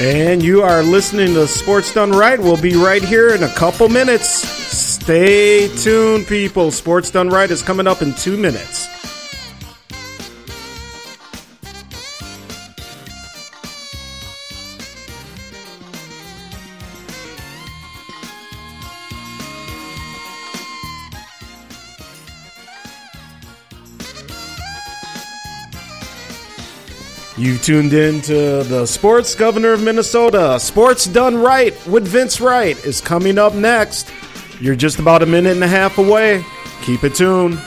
And you are listening to Sports Done Right. We'll be right here in a couple minutes. Stay tuned, people. Sports Done Right is coming up in two minutes. Tuned in to the Sports Governor of Minnesota. Sports Done Right with Vince Wright is coming up next. You're just about a minute and a half away. Keep it tuned.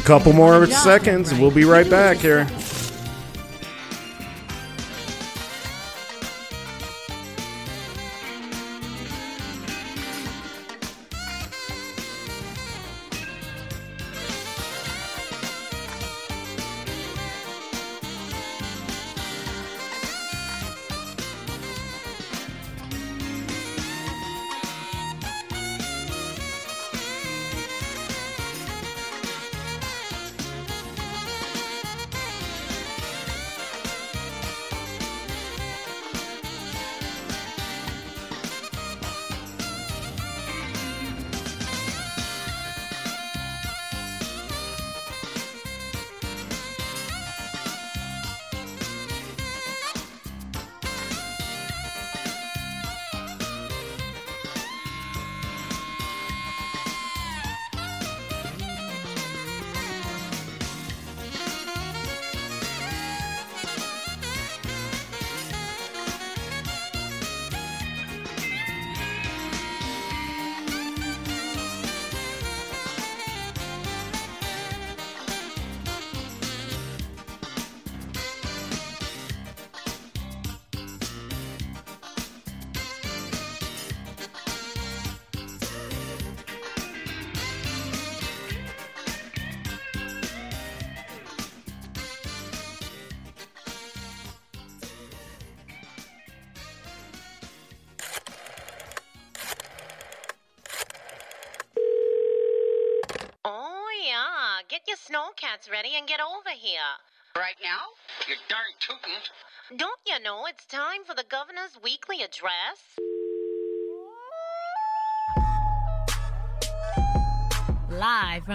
A couple more seconds. We'll be right back here.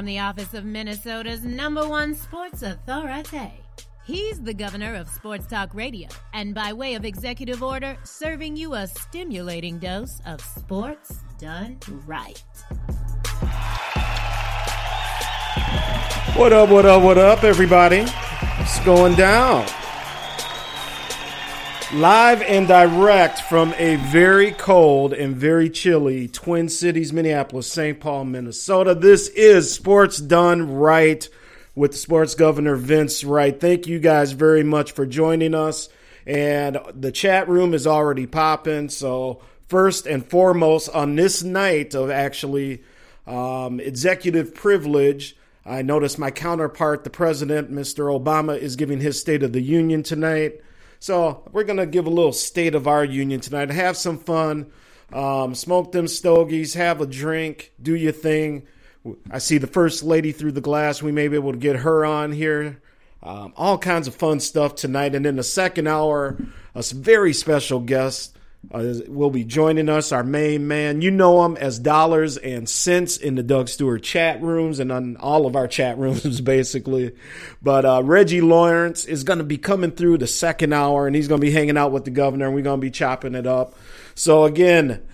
The office of Minnesota's number one sports authority. He's the governor of Sports Talk Radio, and by way of executive order, serving you a stimulating dose of sports done right. What up, what up, what up, everybody? What's going down? Live and direct from a very cold and very chilly Twin Cities, Minneapolis, St. Paul, Minnesota. This is Sports Done Right with Sports Governor Vince Wright. Thank you guys very much for joining us. And the chat room is already popping. So, first and foremost, on this night of actually um, executive privilege, I noticed my counterpart, the president, Mr. Obama, is giving his State of the Union tonight. So we're going to give a little State of our Union tonight. Have some fun, um, smoke them stogies, have a drink, do your thing. I see the First Lady through the glass. We may be able to get her on here. Um, all kinds of fun stuff tonight. And in the second hour, a very special guest uh, will be joining us, our main man. You know him as Dollars and Cents in the Doug Stewart chat rooms and on all of our chat rooms, basically. But uh, Reggie Lawrence is going to be coming through the second hour, and he's going to be hanging out with the governor, and we're going to be chopping it up. So, again,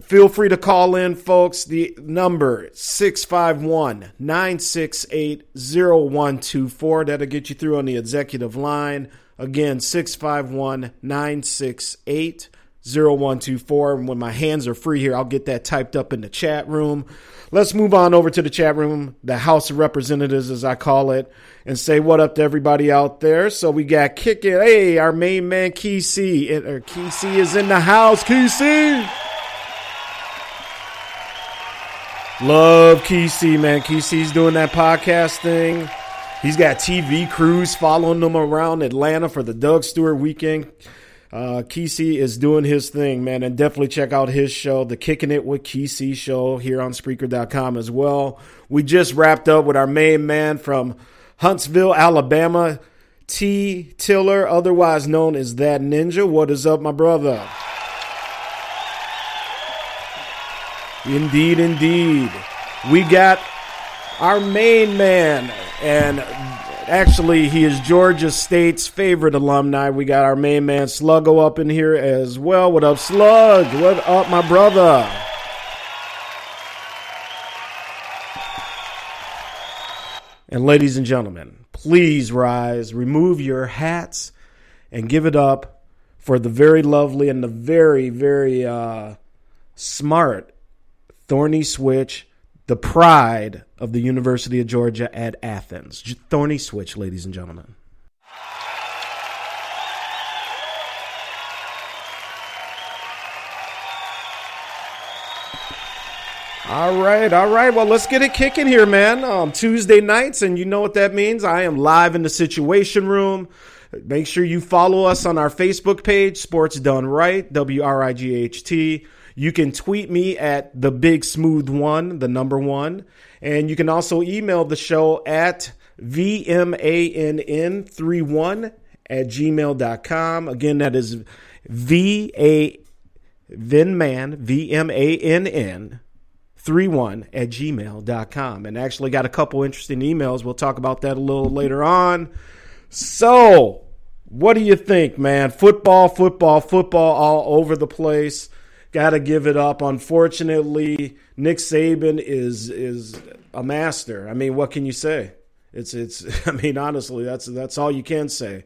feel free to call in, folks. The number 651 968 0124. That'll get you through on the executive line. Again, 651 968 0124. And when my hands are free here, I'll get that typed up in the chat room. Let's move on over to the chat room, the House of Representatives, as I call it, and say what up to everybody out there. So we got kicking. Hey, our main man, Key C. Or Key C is in the house. Key C. Love Key C, man. Key C's doing that podcast thing. He's got TV crews following him around Atlanta for the Doug Stewart weekend. Uh, Kesey is doing his thing, man, and definitely check out his show, the Kicking It with Kesey show here on Spreaker.com as well. We just wrapped up with our main man from Huntsville, Alabama, T. Tiller, otherwise known as That Ninja. What is up, my brother? Indeed, indeed. We got our main man, and Actually, he is Georgia State's favorite alumni. We got our main man Sluggo up in here as well. What up, Slug? What up, my brother? And ladies and gentlemen, please rise, remove your hats, and give it up for the very lovely and the very, very uh, smart Thorny Switch the pride of the University of Georgia at Athens. Thorny Switch, ladies and gentlemen. All right, all right. Well, let's get it kicking here, man. Um, Tuesday nights, and you know what that means. I am live in the Situation Room. Make sure you follow us on our Facebook page, Sports Done Right, W R I G H T. You can tweet me at the big smooth one, the number one. And you can also email the show at vmann31 at gmail.com. Again, that is V A Vinman, V M A N N 31 at gmail.com. And actually got a couple interesting emails. We'll talk about that a little later on. So, what do you think, man? Football, football, football all over the place. Got to give it up. Unfortunately, Nick Saban is is a master. I mean, what can you say? It's it's. I mean, honestly, that's that's all you can say.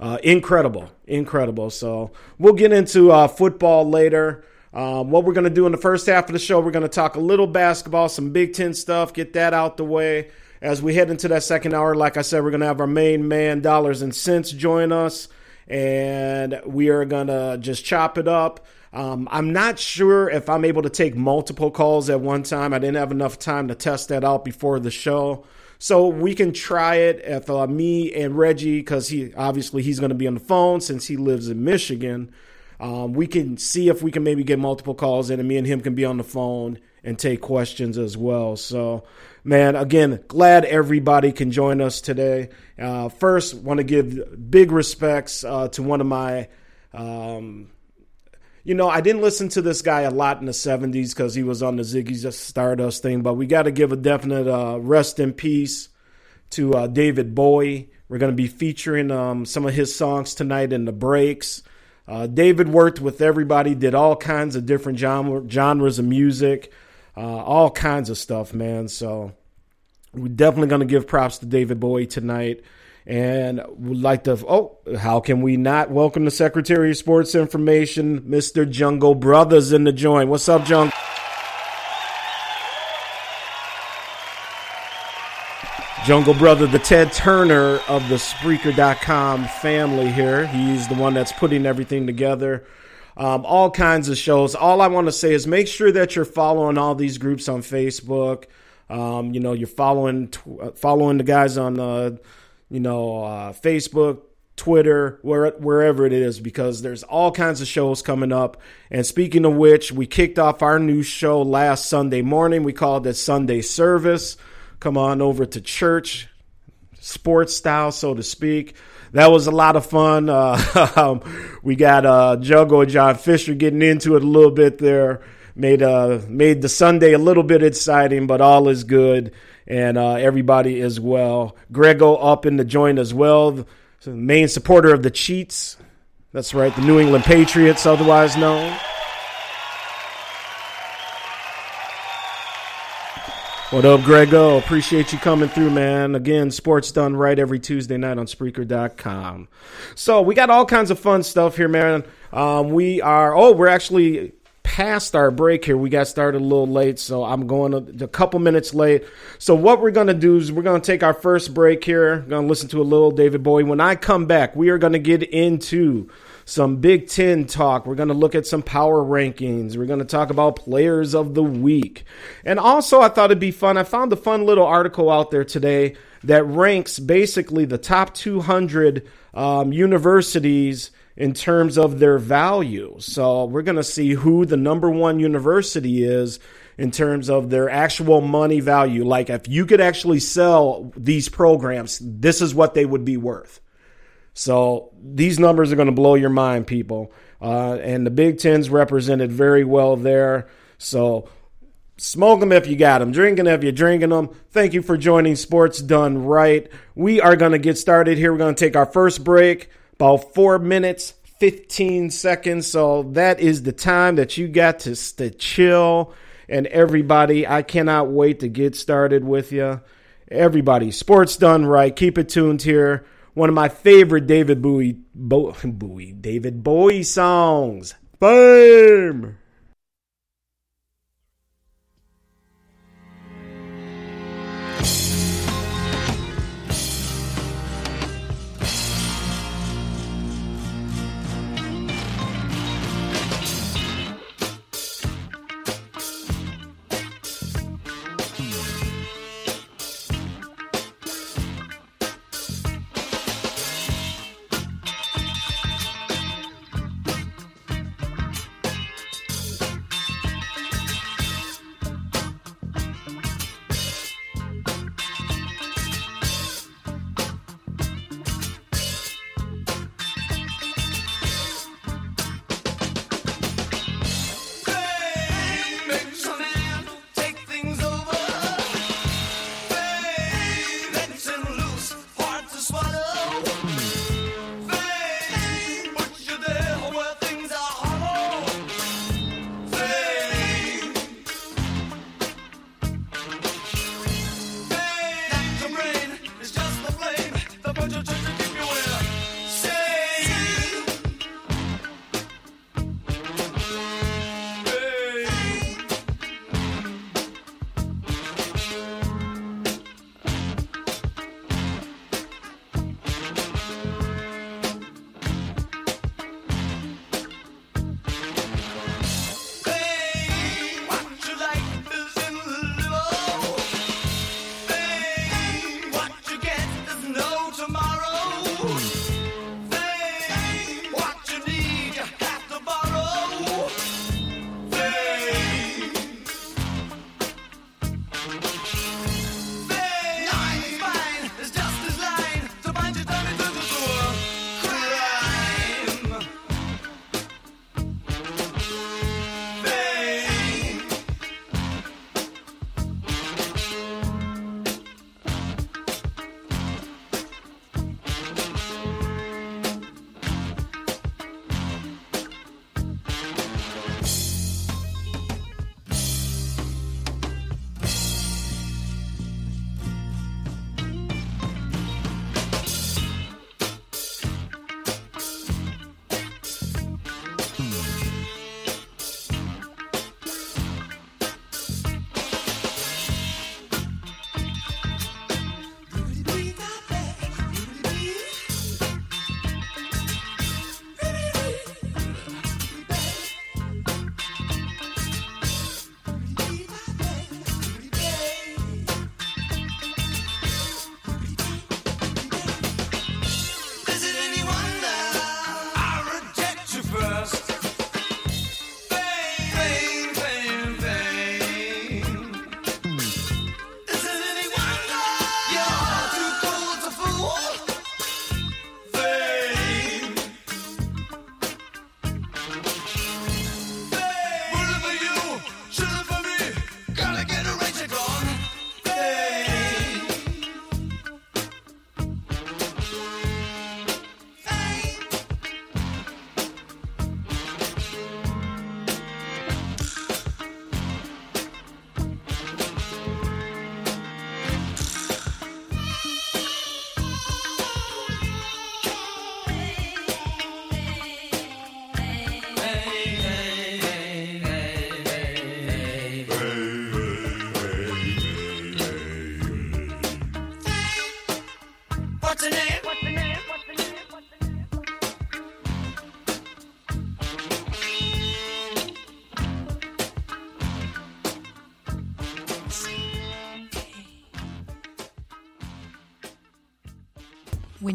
Uh, incredible, incredible. So we'll get into uh, football later. Um, what we're going to do in the first half of the show, we're going to talk a little basketball, some Big Ten stuff, get that out the way. As we head into that second hour, like I said, we're going to have our main man, Dollars and Cents, join us, and we are going to just chop it up. Um, I'm not sure if I'm able to take multiple calls at one time. I didn't have enough time to test that out before the show. So we can try it if uh, me and Reggie, because he obviously he's going to be on the phone since he lives in Michigan. Um, we can see if we can maybe get multiple calls in, and me and him can be on the phone and take questions as well. So, man, again, glad everybody can join us today. Uh, first, want to give big respects uh, to one of my um, you know, I didn't listen to this guy a lot in the 70s because he was on the Ziggy Stardust thing, but we got to give a definite uh, rest in peace to uh, David Bowie. We're going to be featuring um, some of his songs tonight in the breaks. Uh, David worked with everybody, did all kinds of different genre, genres of music, uh, all kinds of stuff, man. So we're definitely going to give props to David Bowie tonight and would like to. Oh, how can we not welcome the Secretary of Sports Information, Mr. Jungle Brothers, in the joint? What's up, Jungle? Jungle Brother, the Ted Turner of the Spreaker.com family here. He's the one that's putting everything together. Um, all kinds of shows. All I want to say is make sure that you're following all these groups on Facebook. Um, you know, you're following following the guys on uh, you know, uh, Facebook, Twitter, where, wherever it is, because there's all kinds of shows coming up. And speaking of which, we kicked off our new show last Sunday morning. We called it Sunday Service. Come on over to church, sports style, so to speak. That was a lot of fun. Uh, um, we got uh, Juggo and John Fisher getting into it a little bit there. Made uh, made the Sunday a little bit exciting, but all is good and uh, everybody as well. Grego up in the joint as well, the main supporter of the Cheats. That's right, the New England Patriots, otherwise known. What up, Grego? Appreciate you coming through, man. Again, sports done right every Tuesday night on Spreaker.com. So we got all kinds of fun stuff here, man. Um, we are, oh, we're actually past our break here. We got started a little late, so I'm going a, a couple minutes late. So what we're going to do is we're going to take our first break here. Going to listen to a little David Bowie. When I come back, we are going to get into some Big Ten talk. We're going to look at some power rankings. We're going to talk about players of the week. And also, I thought it'd be fun. I found a fun little article out there today that ranks basically the top 200 um, universities in terms of their value. So we're going to see who the number one university is in terms of their actual money value. Like if you could actually sell these programs, this is what they would be worth. So these numbers are going to blow your mind, people. Uh, and the Big Ten's represented very well there. So smoke them if you got them, drink them if you're drinking them. Thank you for joining Sports Done Right. We are going to get started here. We're going to take our first break, about four minutes, 15 seconds. So that is the time that you got to, to chill. And everybody, I cannot wait to get started with you. Everybody, Sports Done Right. Keep it tuned here one of my favorite David Bowie, Bo, Bowie, David Bowie songs. Fame.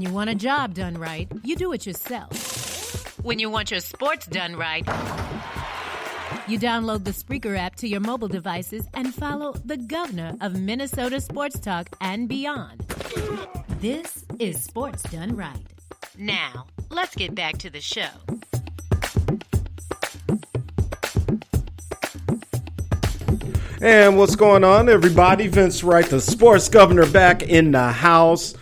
You want a job done right, you do it yourself. When you want your sports done right, you download the Spreaker app to your mobile devices and follow the governor of Minnesota Sports Talk and beyond. This is Sports Done Right. Now, let's get back to the show. And what's going on, everybody? Vince Wright, the sports governor, back in the house.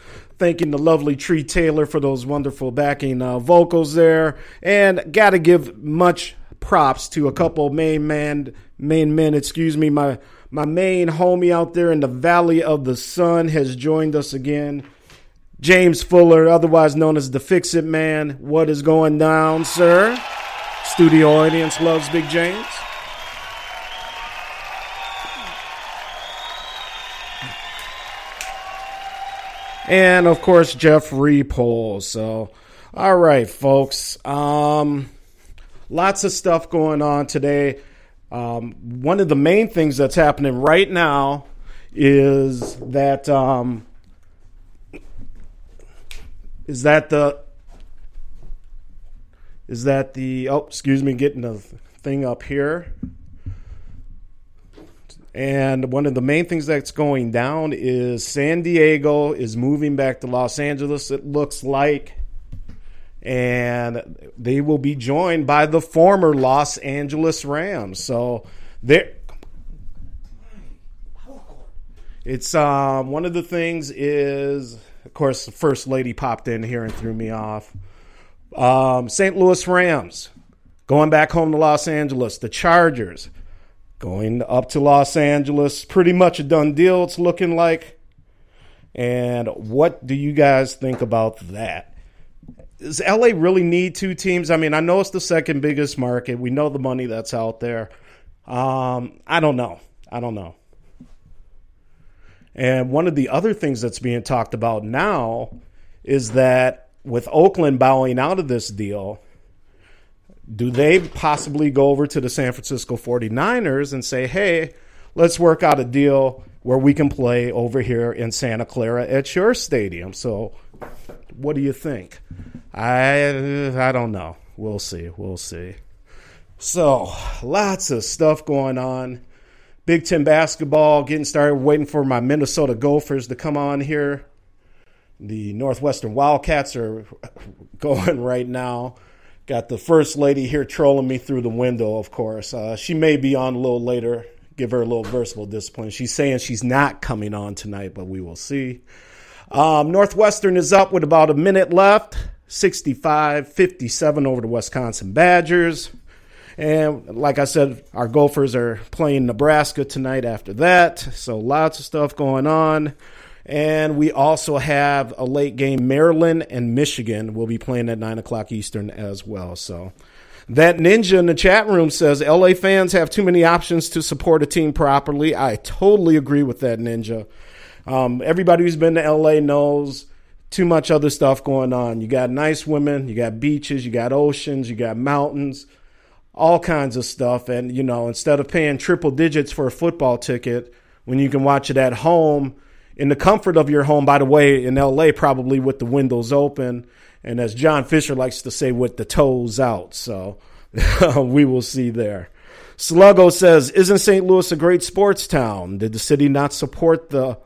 Thanking the lovely Tree Taylor for those wonderful backing uh, vocals there. And got to give much props to a couple main man, main men, excuse me. My, my main homie out there in the Valley of the Sun has joined us again. James Fuller, otherwise known as the Fix It Man. What is going down, sir? Studio audience loves Big James. And of course Jeff Repole. So, all right, folks. Um, lots of stuff going on today. Um, one of the main things that's happening right now is that um, is that the is that the oh excuse me getting the thing up here and one of the main things that's going down is San Diego is moving back to Los Angeles, it looks like. And they will be joined by the former Los Angeles Rams. So there it's um, one of the things is of course the first lady popped in here and threw me off. Um, St. Louis Rams going back home to Los Angeles. The Chargers going up to Los Angeles. Pretty much a done deal, it's looking like. And what do you guys think about that? Does LA really need two teams? I mean, I know it's the second biggest market. We know the money that's out there. Um, I don't know. I don't know. And one of the other things that's being talked about now is that with Oakland bowing out of this deal, do they possibly go over to the San Francisco 49ers and say, hey, let's work out a deal where we can play over here in Santa Clara at your stadium? So, what do you think? I I don't know. We'll see. We'll see. So, lots of stuff going on. Big Ten basketball getting started. Waiting for my Minnesota Gophers to come on here. The Northwestern Wildcats are going right now. Got the first lady here trolling me through the window, of course. Uh, she may be on a little later. Give her a little versatile discipline. She's saying she's not coming on tonight, but we will see. Um, Northwestern is up with about a minute left 65 57 over the Wisconsin Badgers. And like I said, our Gophers are playing Nebraska tonight after that. So lots of stuff going on. And we also have a late game. Maryland and Michigan will be playing at 9 o'clock Eastern as well. So that ninja in the chat room says LA fans have too many options to support a team properly. I totally agree with that ninja. Um, everybody who's been to LA knows too much other stuff going on. You got nice women, you got beaches, you got oceans, you got mountains, all kinds of stuff. And, you know, instead of paying triple digits for a football ticket, when you can watch it at home, in the comfort of your home, by the way, in LA, probably with the windows open. And as John Fisher likes to say, with the toes out. So we will see there. Sluggo says, Isn't St. Louis a great sports town? Did the city not support the,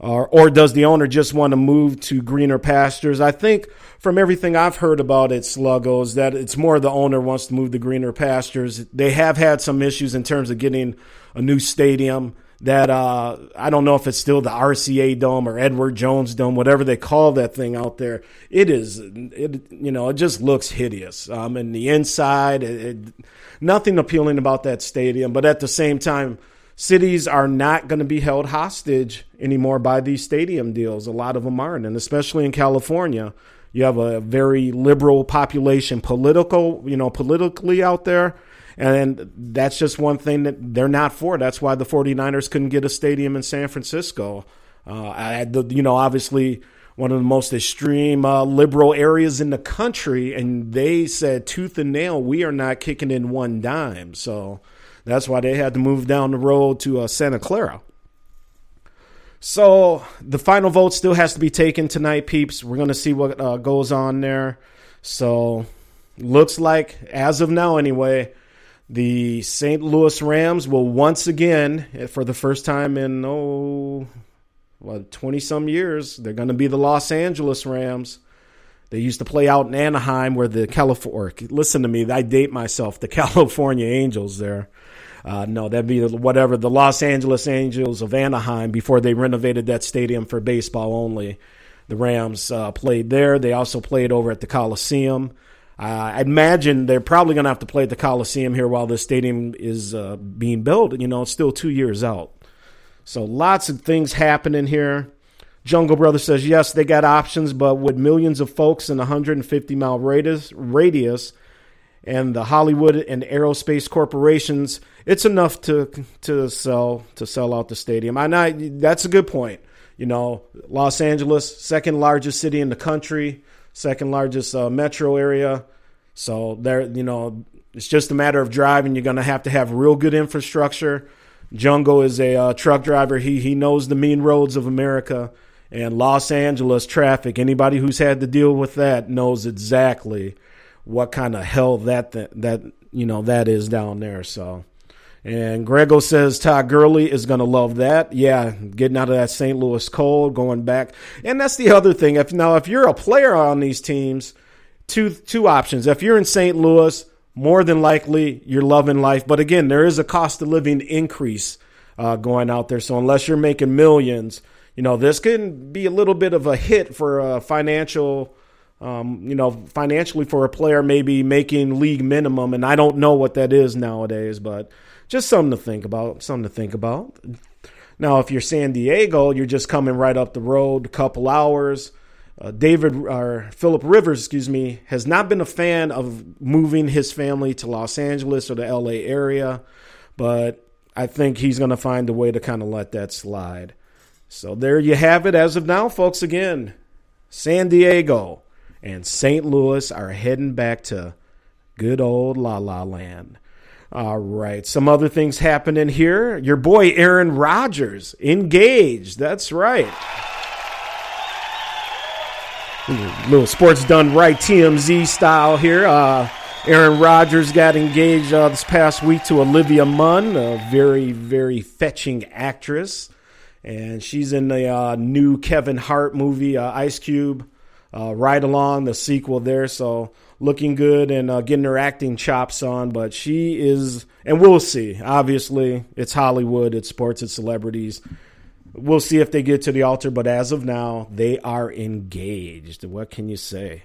or, or does the owner just want to move to greener pastures? I think from everything I've heard about it, Sluggo, is that it's more the owner wants to move to greener pastures. They have had some issues in terms of getting a new stadium that uh, I don't know if it's still the RCA Dome or Edward Jones Dome, whatever they call that thing out there. It is, it you know, it just looks hideous. Um, and the inside, it, it, nothing appealing about that stadium. But at the same time, cities are not going to be held hostage anymore by these stadium deals. A lot of them aren't, and especially in California. You have a very liberal population, political, you know, politically out there and that's just one thing that they're not for. That's why the 49ers couldn't get a stadium in San Francisco. Uh, I, the, you know, obviously one of the most extreme uh, liberal areas in the country, and they said tooth and nail, we are not kicking in one dime. So that's why they had to move down the road to uh, Santa Clara. So the final vote still has to be taken tonight, peeps. We're going to see what uh, goes on there. So looks like, as of now anyway, the St. Louis Rams will once again, for the first time in, oh, what, 20 some years, they're going to be the Los Angeles Rams. They used to play out in Anaheim where the California, listen to me, I date myself, the California Angels there. Uh, no, that'd be whatever the Los Angeles Angels of Anaheim before they renovated that stadium for baseball only. The Rams uh, played there. They also played over at the Coliseum. Uh, I imagine they're probably going to have to play at the Coliseum here while the stadium is uh, being built. You know, it's still two years out. So lots of things happening here. Jungle Brother says, yes, they got options, but with millions of folks in a 150 mile radius, radius and the Hollywood and aerospace corporations, it's enough to to sell to sell out the stadium. I that's a good point. You know, Los Angeles, second largest city in the country, second largest uh, metro area. So there, you know, it's just a matter of driving. You're going to have to have real good infrastructure. Jungle is a uh, truck driver. He he knows the mean roads of America and Los Angeles traffic. Anybody who's had to deal with that knows exactly what kind of hell that th- that you know that is down there. So, and Grego says Todd Gurley is going to love that. Yeah, getting out of that St. Louis cold, going back, and that's the other thing. If now if you're a player on these teams, two two options. If you're in St. Louis, more than likely you're loving life. But again, there is a cost of living increase uh, going out there. So unless you're making millions, you know this can be a little bit of a hit for a financial um, you know, financially for a player maybe making league minimum, and I don't know what that is nowadays, but just something to think about. Something to think about. Now, if you're San Diego, you're just coming right up the road, a couple hours. Uh, David or Philip Rivers, excuse me, has not been a fan of moving his family to Los Angeles or the LA area, but I think he's going to find a way to kind of let that slide. So there you have it as of now, folks. Again, San Diego and St. Louis are heading back to good old La La Land. All right, some other things happening here. Your boy Aaron Rodgers engaged. That's right. Little sports done right, TMZ style here. Uh, Aaron Rodgers got engaged uh, this past week to Olivia Munn, a very, very fetching actress. And she's in the uh, new Kevin Hart movie, uh, Ice Cube uh, Ride Along, the sequel there. So looking good and uh, getting her acting chops on. But she is, and we'll see. Obviously, it's Hollywood, it's sports, it's celebrities. We'll see if they get to the altar. But as of now, they are engaged. What can you say?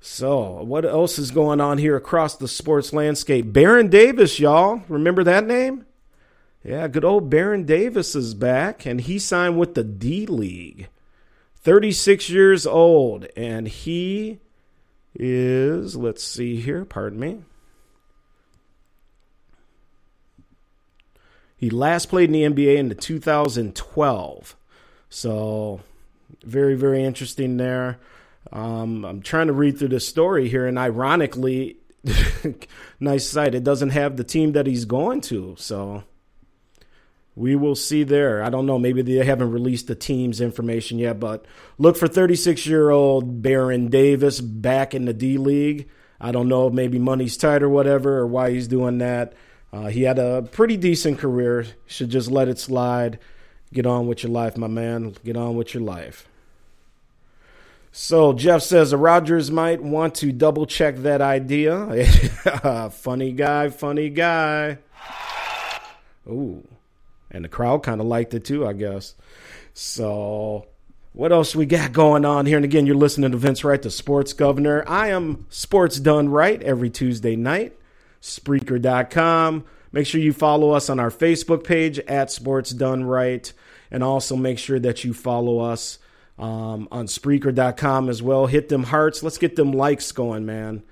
So, what else is going on here across the sports landscape? Baron Davis, y'all. Remember that name? Yeah, good old Baron Davis is back, and he signed with the D League. 36 years old, and he is, let's see here, pardon me. He last played in the NBA in the 2012. So, very, very interesting there. Um, I'm trying to read through the story here, and ironically, nice site, it doesn't have the team that he's going to. So, we will see there. I don't know. Maybe they haven't released the team's information yet, but look for 36 year old Baron Davis back in the D League. I don't know maybe money's tight or whatever, or why he's doing that. Uh, he had a pretty decent career. Should just let it slide. Get on with your life, my man. Get on with your life. So Jeff says the Rodgers might want to double check that idea. funny guy, funny guy. Ooh and the crowd kind of liked it too, I guess. So, what else we got going on here? And again, you're listening to Vince Wright, the Sports Governor. I am Sports Done Right every Tuesday night. Spreaker.com. Make sure you follow us on our Facebook page at Sports Done Right, and also make sure that you follow us um, on Spreaker.com as well. Hit them hearts. Let's get them likes going, man.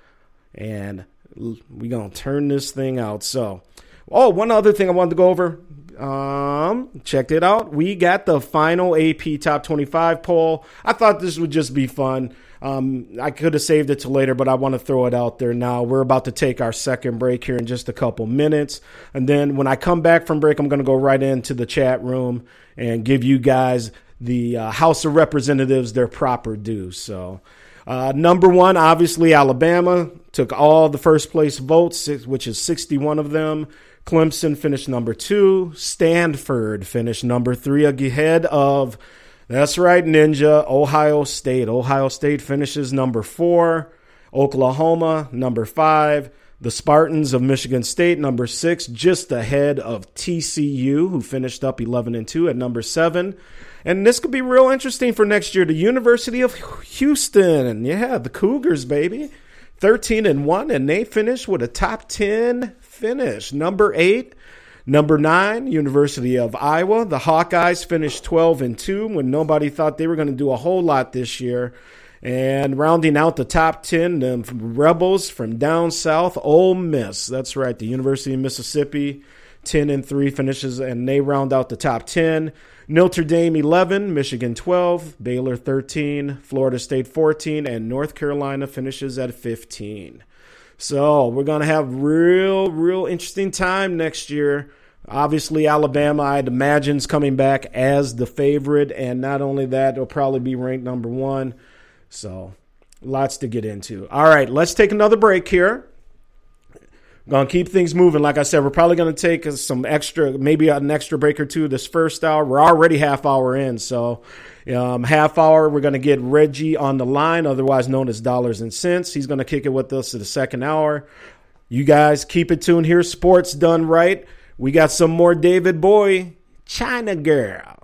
And we're gonna turn this thing out. So, oh, one other thing I wanted to go over um, checked it out. We got the final AP Top 25 poll. I thought this would just be fun. Um, I could have saved it to later, but I want to throw it out there now. We're about to take our second break here in just a couple minutes. And then when I come back from break, I'm going to go right into the chat room and give you guys the uh, House of Representatives their proper due. So, uh, number one, obviously, Alabama took all the first place votes, which is 61 of them. Clemson finished number two. Stanford finished number three ahead of that's right, Ninja. Ohio State. Ohio State finishes number four. Oklahoma, number five. The Spartans of Michigan State, number six, just ahead of TCU, who finished up 11 and 2 at number seven. And this could be real interesting for next year. The University of Houston. Yeah, the Cougars, baby. 13 and 1, and they finished with a top 10 finish. Number eight, Number nine, University of Iowa. The Hawkeyes finished 12 and 2 when nobody thought they were going to do a whole lot this year. And rounding out the top 10, um, the Rebels from down south, Ole Miss. That's right, the University of Mississippi, 10 and 3 finishes, and they round out the top 10. Notre Dame 11, Michigan 12, Baylor 13, Florida State 14, and North Carolina finishes at 15. So we're going to have real, real interesting time next year. Obviously, Alabama, I'd imagine, is coming back as the favorite. And not only that, they'll probably be ranked number one. So lots to get into. All right, let's take another break here. Gonna keep things moving. Like I said, we're probably gonna take some extra, maybe an extra break or two this first hour. We're already half hour in, so um, half hour, we're to get Reggie on the line, otherwise known as Dollars and Cents. He's to kick it with us to the second hour. You guys keep it tuned here. Sports done right. We got some more David Bowie, China Girl.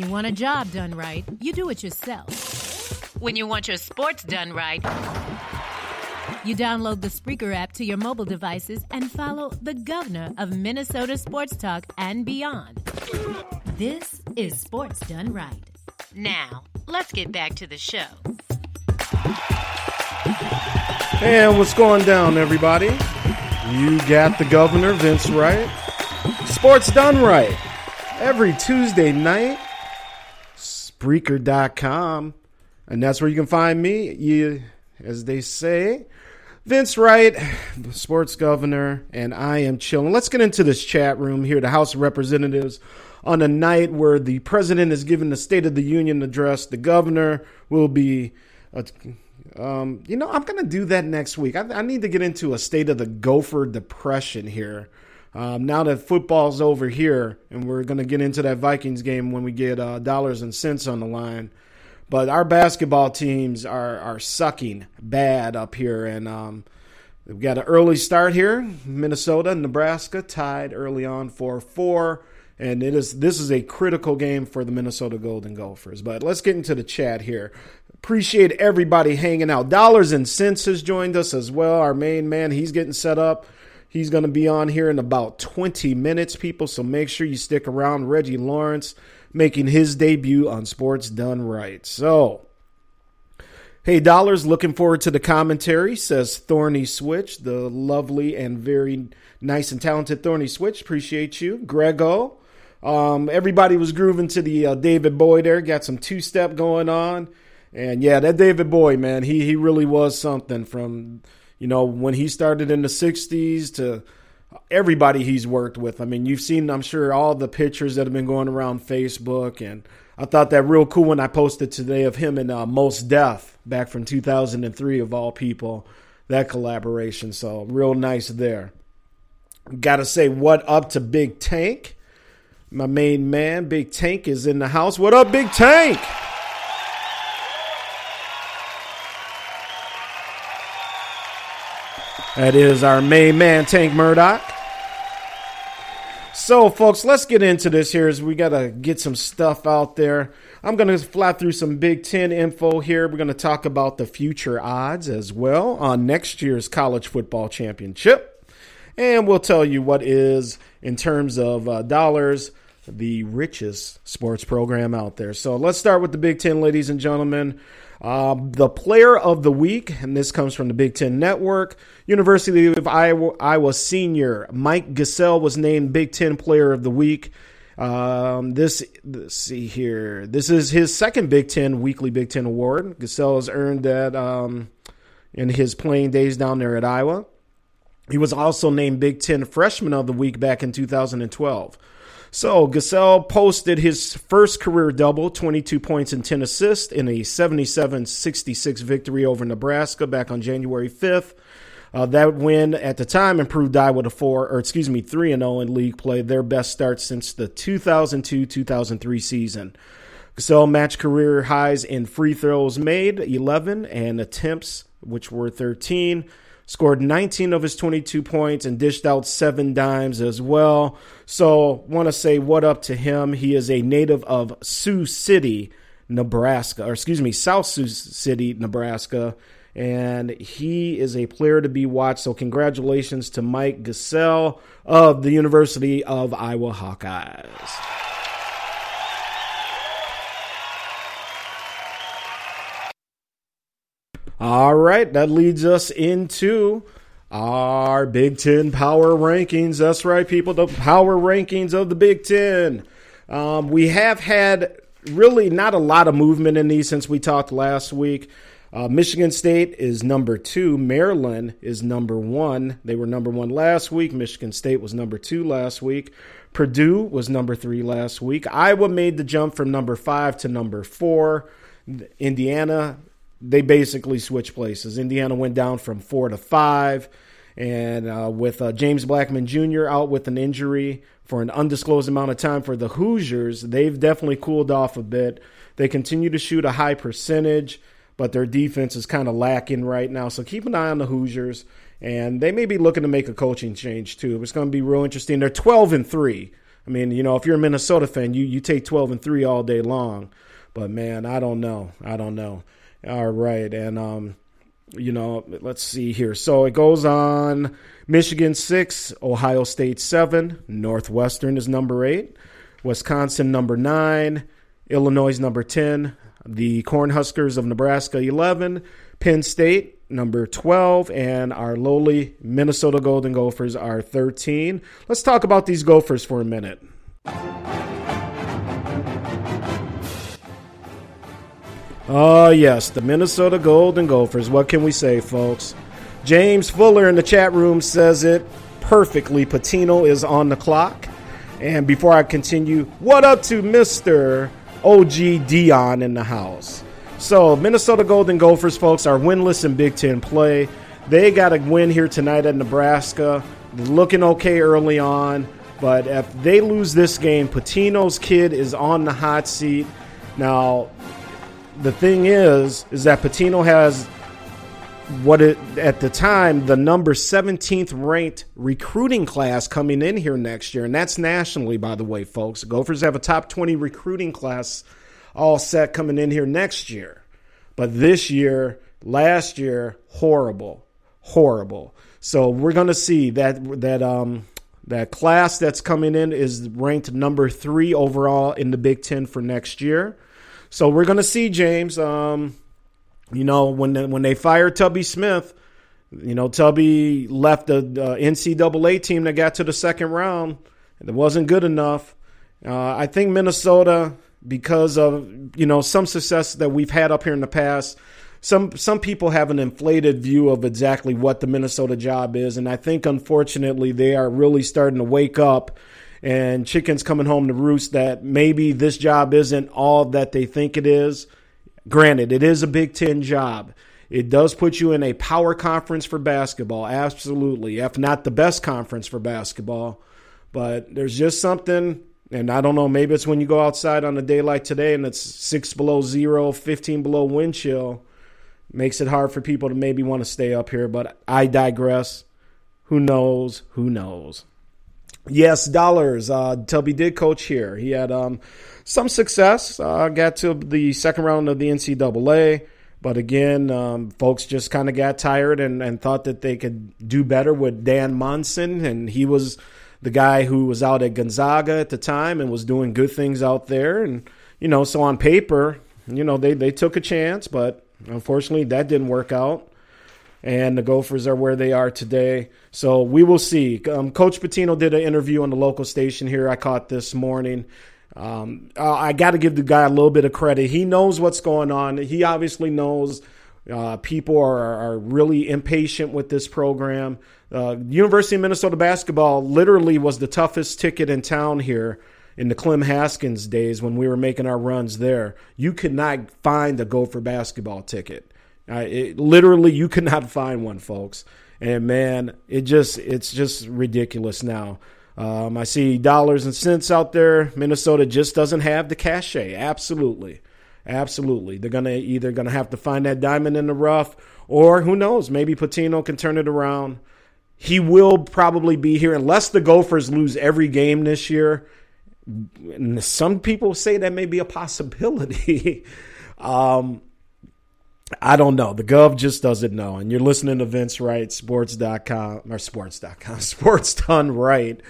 You want a job done right, you do it yourself. When you want your sports done right, you download the Spreaker app to your mobile devices and follow the governor of Minnesota Sports Talk and beyond. This is Sports Done Right. Now, let's get back to the show. And what's going down, everybody? You got the governor, Vince Wright. Sports Done Right. Every Tuesday night, Spreaker.com. And that's where you can find me. You, as they say, Vince Wright, sports governor, and I am chilling. Let's get into this chat room here, the House of Representatives, on a night where the president is giving the State of the Union address. The governor will be. Uh, um, you know, I'm going to do that next week. I, I, need to get into a state of the gopher depression here. Um, now that football's over here, and we're going to get into that Vikings game when we get uh, dollars and cents on the line. But our basketball teams are are sucking bad up here, and um, we've got an early start here. Minnesota, Nebraska tied early on for four, and it is this is a critical game for the Minnesota Golden Gophers. But let's get into the chat here. Appreciate everybody hanging out. Dollars and Cents has joined us as well. Our main man, he's getting set up. He's going to be on here in about 20 minutes, people. So make sure you stick around. Reggie Lawrence making his debut on Sports Done Right. So, hey, Dollars, looking forward to the commentary, says Thorny Switch, the lovely and very nice and talented Thorny Switch. Appreciate you. Grego. Um, everybody was grooving to the uh, David Bowie there. Got some two step going on. And yeah, that David Bowie, man, he he really was something from you know when he started in the '60s to everybody he's worked with. I mean, you've seen, I'm sure, all the pictures that have been going around Facebook, and I thought that real cool when I posted today of him and uh, Mos Def back from 2003 of all people, that collaboration. So real nice there. Got to say, what up to Big Tank? My main man, Big Tank, is in the house. What up, Big Tank? That is our main man, Tank Murdoch. So, folks, let's get into this here as we got to get some stuff out there. I'm going to fly through some Big Ten info here. We're going to talk about the future odds as well on next year's college football championship. And we'll tell you what is, in terms of uh, dollars, the richest sports program out there. So let's start with the Big Ten, ladies and gentlemen. Uh, the player of the week, and this comes from the Big Ten Network, University of Iowa, Iowa senior Mike Gesell was named Big Ten Player of the Week. Um, this, let's see here. This is his second Big Ten weekly Big Ten award. Gesell has earned that um, in his playing days down there at Iowa. He was also named Big Ten Freshman of the Week back in 2012. So Gesell posted his first career double, 22 points and 10 assists in a 77-66 victory over Nebraska back on January 5th. Uh, that win at the time improved Iowa to four, or excuse me, three and zero oh in league play, their best start since the 2002-2003 season. Gesell matched career highs in free throws made, 11, and attempts, which were 13 scored 19 of his 22 points and dished out seven dimes as well. So, want to say what up to him. He is a native of Sioux City, Nebraska, or excuse me, South Sioux City, Nebraska. And he is a player to be watched. So, congratulations to Mike Gesell of the University of Iowa Hawkeyes. All right, that leads us into our Big Ten power rankings. That's right, people, the power rankings of the Big Ten. Um, we have had really not a lot of movement in these since we talked last week. Uh, Michigan State is number two. Maryland is number one. They were number one last week. Michigan State was number two last week. Purdue was number three last week. Iowa made the jump from number five to number four. Indiana they basically switched places. Indiana went down from four to five, and uh, with uh, James Blackmon Jr. out with an injury for an undisclosed amount of time for the Hoosiers, they've definitely cooled off a bit. They continue to shoot a high percentage, but their defense is kind of lacking right now. So keep an eye on the Hoosiers, and they may be looking to make a coaching change too. It's going to be real interesting. They're 12 and three. I mean, you know, if you're a Minnesota fan, you you take 12 and 3 all day long. But man, I don't know. I don't know. All right. And um you know, let's see here. So it goes on Michigan 6, Ohio State 7, Northwestern is number 8, Wisconsin number 9, Illinois number 10, the Cornhuskers of Nebraska 11, Penn State number 12, and our lowly Minnesota Golden Gophers are 13. Let's talk about these Gophers for a minute. Oh, yes, the Minnesota Golden Gophers. What can we say, folks? James Fuller in the chat room says it perfectly. Pitino is on the clock. And before I continue, what up to Mr. OG Dion in the house? So, Minnesota Golden Gophers, folks, are winless in Big Ten play. They got a win here tonight at Nebraska. Looking okay early on. But if they lose this game, Pitino's kid is on the hot seat. Now, the thing is, is that Pitino has what it at the time the number 17th ranked recruiting class coming in here next year and that's nationally by the way folks. Gophers have a top 20 recruiting class all set coming in here next year. But this year last year horrible horrible. So we're going to see that that um that class that's coming in is ranked number 3 overall in the Big 10 for next year so we're to see James um you know, when the, when they fired Tubby Smith, you know, Tubby left the uh, NCAA team that got to the second round. It wasn't good enough. Uh, I think Minnesota, because of you know some success that we've had up here in the past, some some people have an inflated view of exactly what the Minnesota job is, and I think unfortunately they are really starting to wake up. And chickens coming home to roost that maybe this job isn't all that they think it is. Granted, it is a Big Ten job. It does put you in a power conference for basketball, absolutely, if not the best conference for basketball. But there's just something, and I don't know, maybe it's when you go outside on a day like today and it's six below zero, 15 below wind chill, makes it hard for people to maybe want to stay up here. But I digress. Who knows? Who knows? Yes, dollars. Uh, Tubby did coach here. He had um, some success. Uh, got to the second round of the NCAA, but again, um, folks just kind of got tired and, and thought that they could do better with Dan Monson, and he was the guy who was out at Gonzaga at the time and was doing good things out there. And you know, so on paper, you know, they they took a chance, but unfortunately, that didn't work out and the Gophers are where they are today. So we will see. Um, Coach Pitino did an interview on the local station here. I caught this morning. Um, I got to give the guy a little bit of credit. He knows what's going on. He obviously knows uh, people are, are really impatient with this program. Uh, University of Minnesota basketball literally was the toughest ticket in town here in the Clem Haskins days when we were making our runs there. You could not find a Gopher basketball ticket. Uh, it, literally, you could not find one, folks. And man, it just it's just ridiculous now. Um, I see dollars and cents out there. Minnesota just doesn't have the cachet. Absolutely, absolutely. They're gonna either gonna have to find that diamond in the rough, or who knows? Maybe Pitino can turn it around. He will probably be here unless the Gophers lose every game this year. And some people say that may be a possibility. um, I don't know. The Gov just doesn't know. And you're listening to Vince Wright, sports.com, or sports.com, sports done right.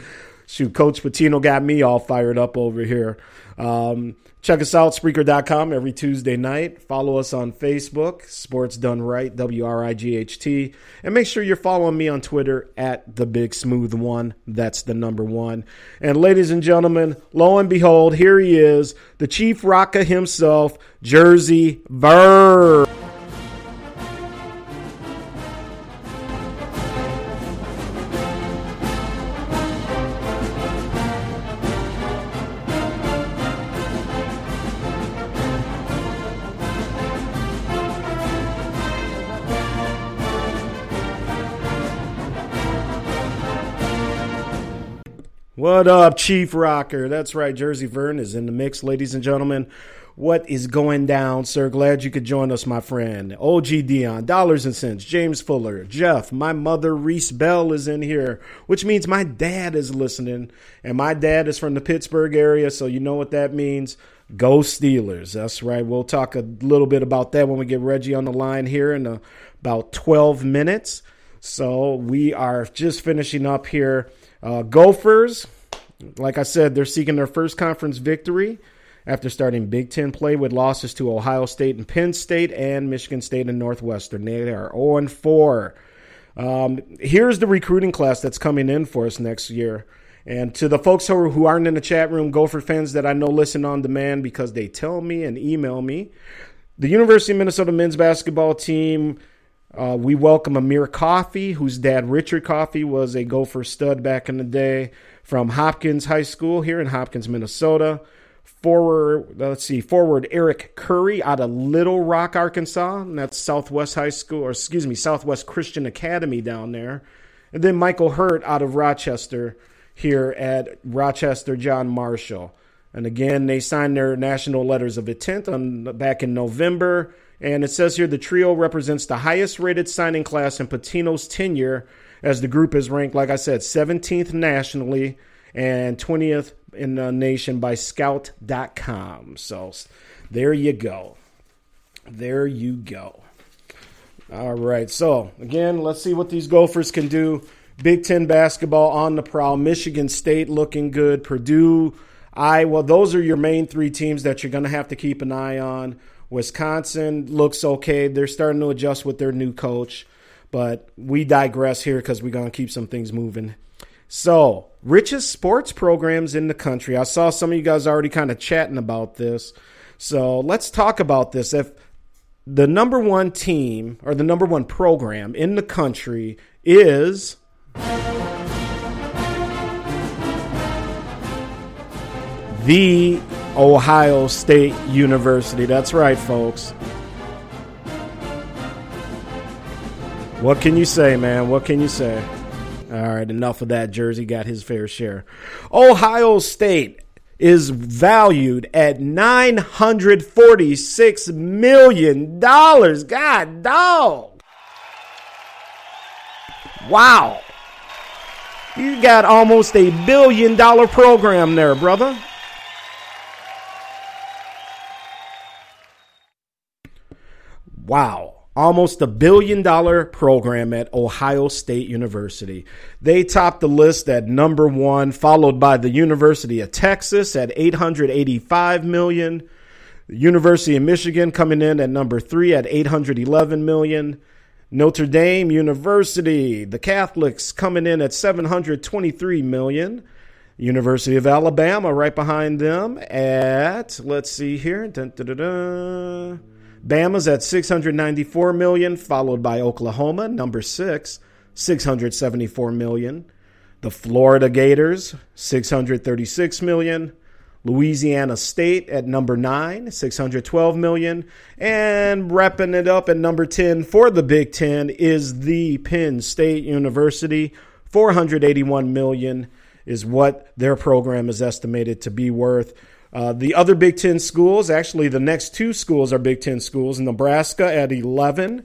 Shoot, Coach Pitino got me all fired up over here. Um, check us out, Spreaker.com, every Tuesday night. Follow us on Facebook, Sports Done Right, W R I G H T. And make sure you're following me on Twitter at The Big Smooth One. That's the number one. And ladies and gentlemen, lo and behold, here he is, the Chief Rocka himself, Jersey Vern. What up, Chief Rocker? That's right, Jersey Vern is in the mix, ladies and gentlemen. What is going down, sir? Glad you could join us, my friend. OG Dion, Dollars and Cents, James Fuller, Jeff, my mother, Reese Bell, is in here, which means my dad is listening. And my dad is from the Pittsburgh area, so you know what that means. Go Steelers. That's right. We'll talk a little bit about that when we get Reggie on the line here in a, about 12 minutes. So we are just finishing up here. Uh, Gophers, like I said, they're seeking their first conference victory after starting Big Ten play with losses to Ohio State and Penn State and Michigan State and Northwestern. They are 0 4. Um, here's the recruiting class that's coming in for us next year. And to the folks who, who aren't in the chat room, Gopher fans that I know listen on demand because they tell me and email me, the University of Minnesota men's basketball team uh, we welcome Amir Coffey, whose dad, Richard Coffey, was a Gopher stud back in the day from Hopkins High School here in Hopkins, Minnesota. Forward, let's see, forward Eric Curry out of Little Rock, Arkansas. And that's Southwest High School, or excuse me, Southwest Christian Academy down there. And then Michael Hurt out of Rochester here at Rochester John Marshall. And again, they signed their national letters of intent on back in November. And it says here the trio represents the highest rated signing class in Pitino's tenure, as the group is ranked, like I said, 17th nationally and 20th in the nation by Scout.com. So there you go. There you go. All right. So again, let's see what these Gophers can do. Big Ten basketball on the prowl. Michigan State looking good. Purdue, Iowa. Those are your main three teams that you're going to have to keep an eye on. Wisconsin looks okay. They're starting to adjust with their new coach, but we digress here because we're going to keep some things moving. So, richest sports programs in the country. I saw some of you guys already kind of chatting about this. So, let's talk about this. If the number one team or the number one program in the country is. The Ohio State University. That's right, folks. What can you say, man? What can you say? All right, enough of that. Jersey got his fair share. Ohio State is valued at $946 million. God dog. Wow. You got almost a billion dollar program there, brother. Wow. Almost a billion dollar program at Ohio State University. They topped the list at number one, followed by the University of Texas at 885 million. University of Michigan coming in at number three at 811 million. Notre Dame University, the Catholics coming in at 723 million. University of Alabama right behind them at let's see here. Dun, dun, dun, Bama's at 694 million, followed by Oklahoma, number 6, 674 million. The Florida Gators, 636 million. Louisiana State at number 9, 612 million. And wrapping it up at number 10 for the Big 10 is the Penn State University, 481 million is what their program is estimated to be worth. Uh, the other Big Ten schools, actually, the next two schools are Big Ten schools. Nebraska at 11.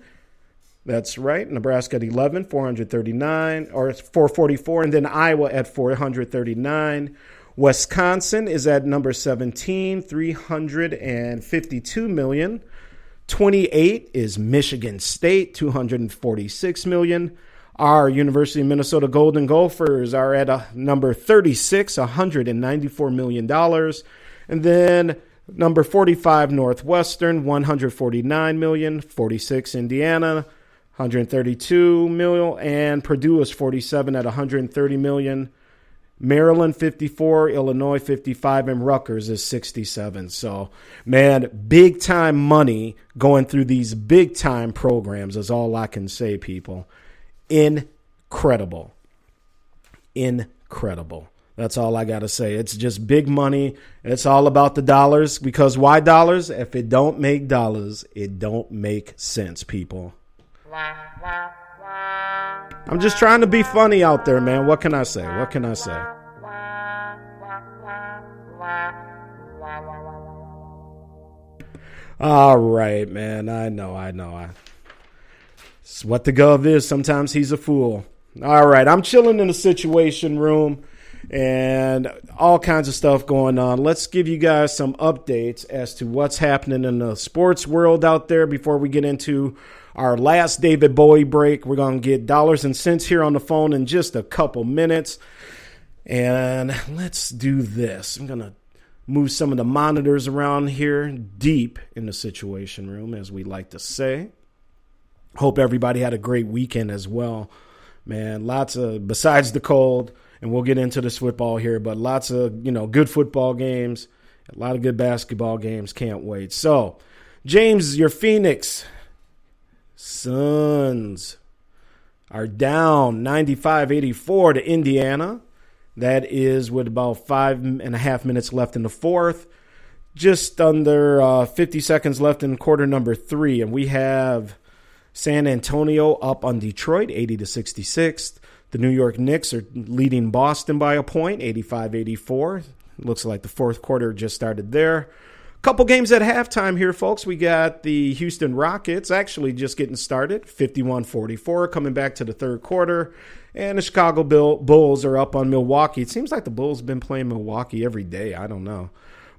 That's right. Nebraska at 11, 439, or 444. And then Iowa at 439. Wisconsin is at number 17, 352 million. 28 is Michigan State, 246 million. Our University of Minnesota Golden Gophers are at a number 36, $194 million. And then number 45 Northwestern, 149 million, 46 Indiana, 132 million, and Purdue is 47 at 130 million. Maryland 54, Illinois 55, and Rutgers is 67. So, man, big time money going through these big time programs is all I can say, people. Incredible. Incredible. That's all I got to say. It's just big money. It's all about the dollars because why dollars? If it don't make dollars, it don't make sense, people. I'm just trying to be funny out there, man. What can I say? What can I say? All right, man. I know, I know. I, it's what the gov is. Sometimes he's a fool. All right, I'm chilling in the situation room and all kinds of stuff going on. Let's give you guys some updates as to what's happening in the sports world out there before we get into our last David Bowie break. We're going to get dollars and cents here on the phone in just a couple minutes. And let's do this. I'm going to move some of the monitors around here deep in the situation room, as we like to say. Hope everybody had a great weekend as well. Man, lots of, besides the cold, and we'll get into this football here, but lots of, you know, good football games, a lot of good basketball games. Can't wait. So, James, your Phoenix Suns are down 95 84 to Indiana. That is with about five and a half minutes left in the fourth. Just under uh, 50 seconds left in quarter number three. And we have San Antonio up on Detroit, 80 to 66. The New York Knicks are leading Boston by a point, 85 84. Looks like the fourth quarter just started there. a Couple games at halftime here, folks. We got the Houston Rockets actually just getting started, 51 44, coming back to the third quarter. And the Chicago Bulls are up on Milwaukee. It seems like the Bulls have been playing Milwaukee every day. I don't know.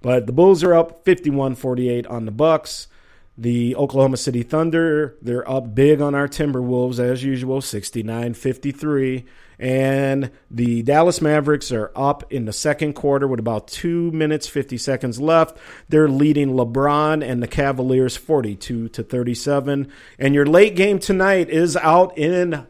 But the Bulls are up 51 48 on the Bucks. The Oklahoma City Thunder, they're up big on our Timberwolves as usual, 69 53. And the Dallas Mavericks are up in the second quarter with about two minutes, 50 seconds left. They're leading LeBron and the Cavaliers 42 to 37. And your late game tonight is out in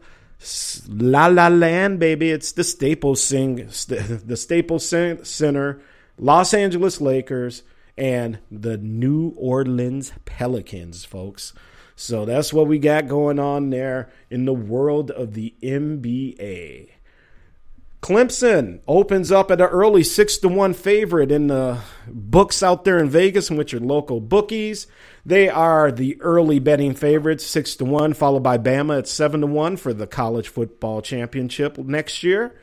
La La Land, baby. It's the Staples Sing, the Staples Center, Los Angeles Lakers, and the New Orleans Pelicans, folks. So that's what we got going on there in the world of the NBA. Clemson opens up at an early six to one favorite in the books out there in Vegas, and with your local bookies. They are the early betting favorites, six to one, followed by Bama at seven to one for the college football championship next year.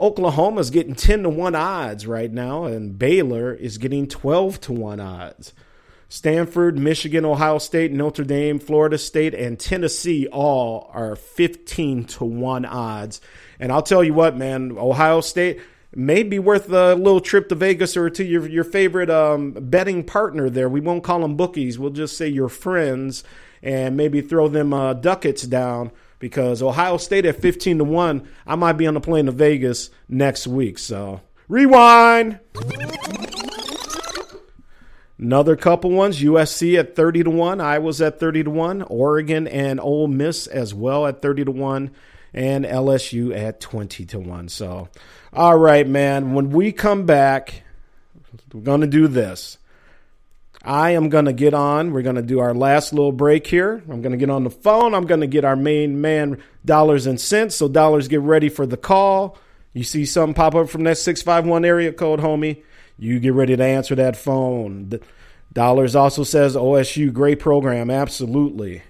Oklahoma's getting ten to one odds right now, and Baylor is getting twelve to one odds. Stanford, Michigan, Ohio State, Notre Dame, Florida State, and Tennessee all are 15 to 1 odds. And I'll tell you what, man, Ohio State may be worth a little trip to Vegas or to your, your favorite um, betting partner there. We won't call them bookies, we'll just say your friends and maybe throw them uh, ducats down because Ohio State at 15 to 1, I might be on the plane to Vegas next week. So, rewind. Another couple ones USC at 30 to 1, Iowa's at 30 to 1, Oregon and Ole Miss as well at 30 to 1, and LSU at 20 to 1. So, all right, man, when we come back, we're going to do this. I am going to get on. We're going to do our last little break here. I'm going to get on the phone. I'm going to get our main man, Dollars and Cents. So, Dollars, get ready for the call. You see something pop up from that 651 area code, homie you get ready to answer that phone. Dollars also says OSU, great program, absolutely.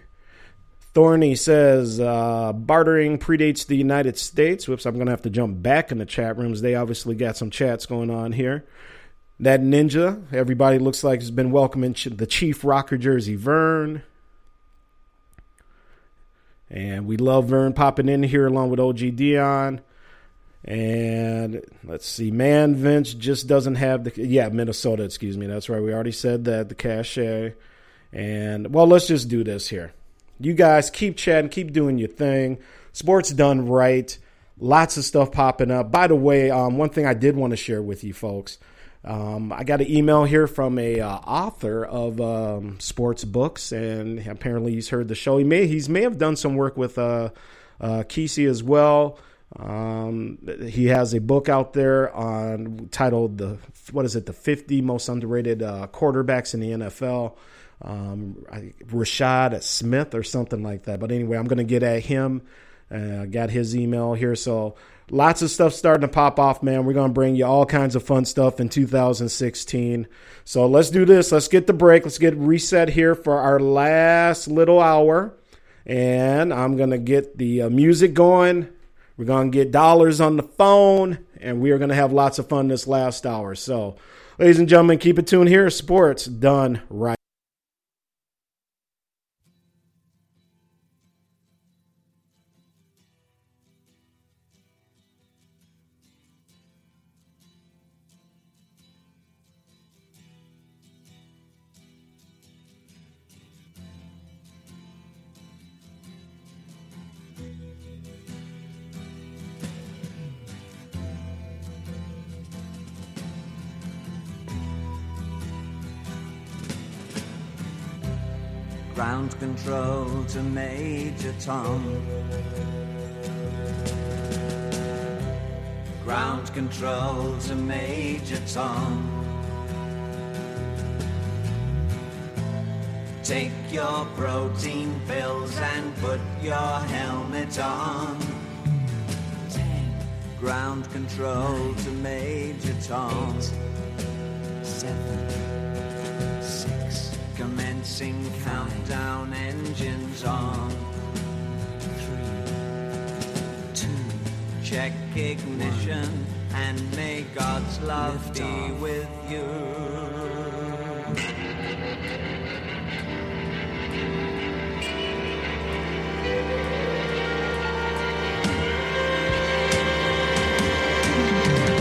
Thorny says uh, bartering predates the United States. Whoops, I'm going to have to jump back in the chat rooms. They obviously got some chats going on here. That ninja, everybody looks like has been welcoming the Chief Rocker jersey, Vern. And we love Vern popping in here along with OG Dion. And let's see, Man Vince just doesn't have the yeah Minnesota. Excuse me, that's right. We already said that the cachet. And well, let's just do this here. You guys keep chatting, keep doing your thing. Sports done right. Lots of stuff popping up. By the way, um, one thing I did want to share with you folks. Um, I got an email here from a uh, author of um, sports books, and apparently he's heard the show. He may he's may have done some work with uh, uh, Kesey as well. Um, he has a book out there on titled the what is it the 50 most underrated uh, quarterbacks in the NFL. Um, Rashad Smith or something like that. But anyway, I'm going to get at him. Uh, got his email here, so lots of stuff starting to pop off, man. We're going to bring you all kinds of fun stuff in 2016. So let's do this. Let's get the break. Let's get reset here for our last little hour. And I'm going to get the uh, music going we're going to get dollars on the phone, and we are going to have lots of fun this last hour. So Ladies and gentlemen, keep it tuned here. Sports done right. Ground control to Major Tom. Take your protein pills and put your helmet on. Ground control to Major Tom. Seven. Six. Commencing countdown engines on. Check ignition and may God's love be with you.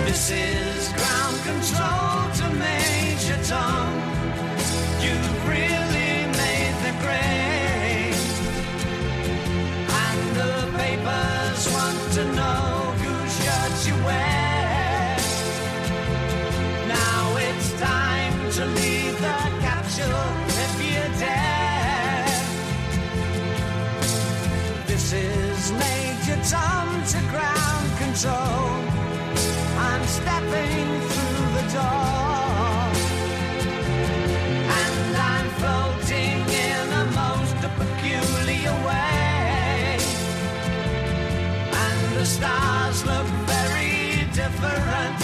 This is ground control control. I'm stepping through the door. And I'm floating in a most peculiar way. And the stars look very different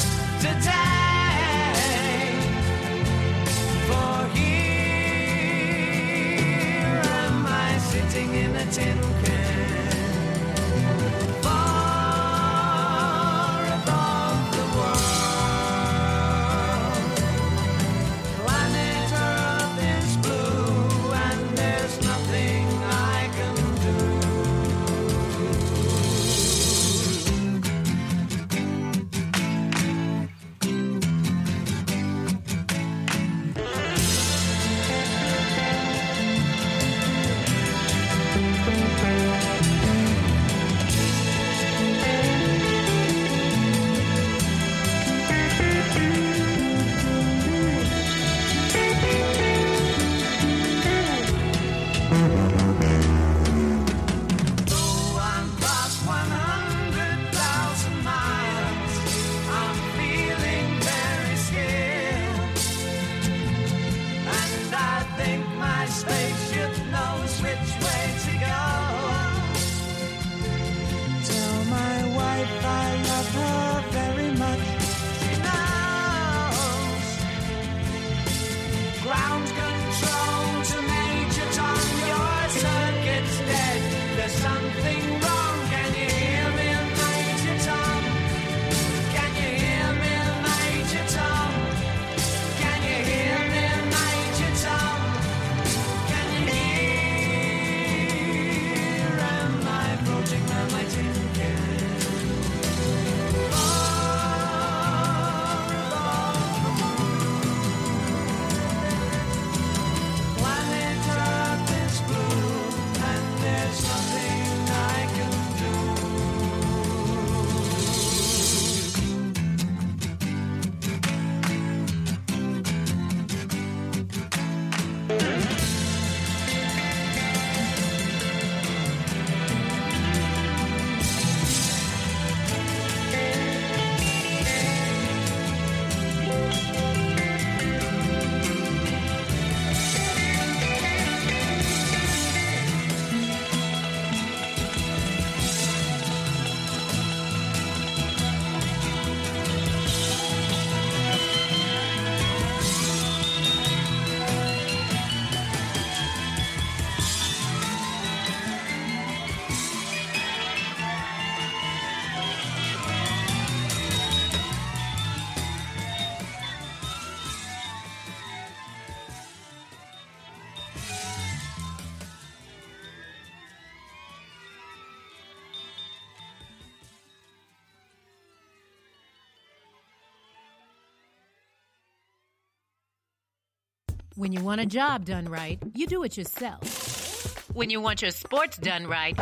When you want a job done right, you do it yourself. When you want your sports done right,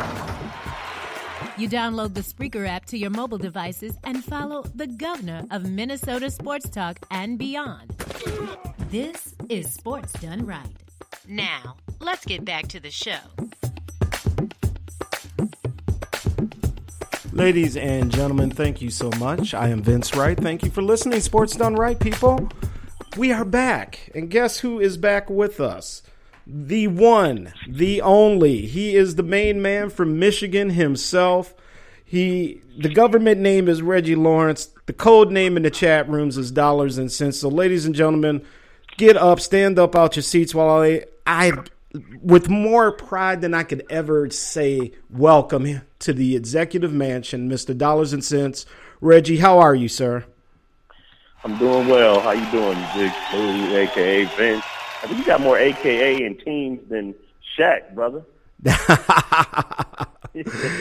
you download the Spreaker app to your mobile devices and follow the governor of Minnesota Sports Talk and beyond. This is Sports Done Right. Now, let's get back to the show. Ladies and gentlemen, thank you so much. I am Vince Wright. Thank you for listening. Sports Done Right, people. We are back. And guess who is back with us? The one, the only. He is the main man from Michigan himself. He the government name is Reggie Lawrence. The code name in the chat rooms is dollars and cents. So ladies and gentlemen, get up, stand up out your seats while I I with more pride than I could ever say, welcome to the executive mansion, Mr. Dollars and Cents. Reggie, how are you, sir? I'm doing well. How you doing, Big Smooth, aka Vince? I think you got more AKA in teams than Shaq, brother.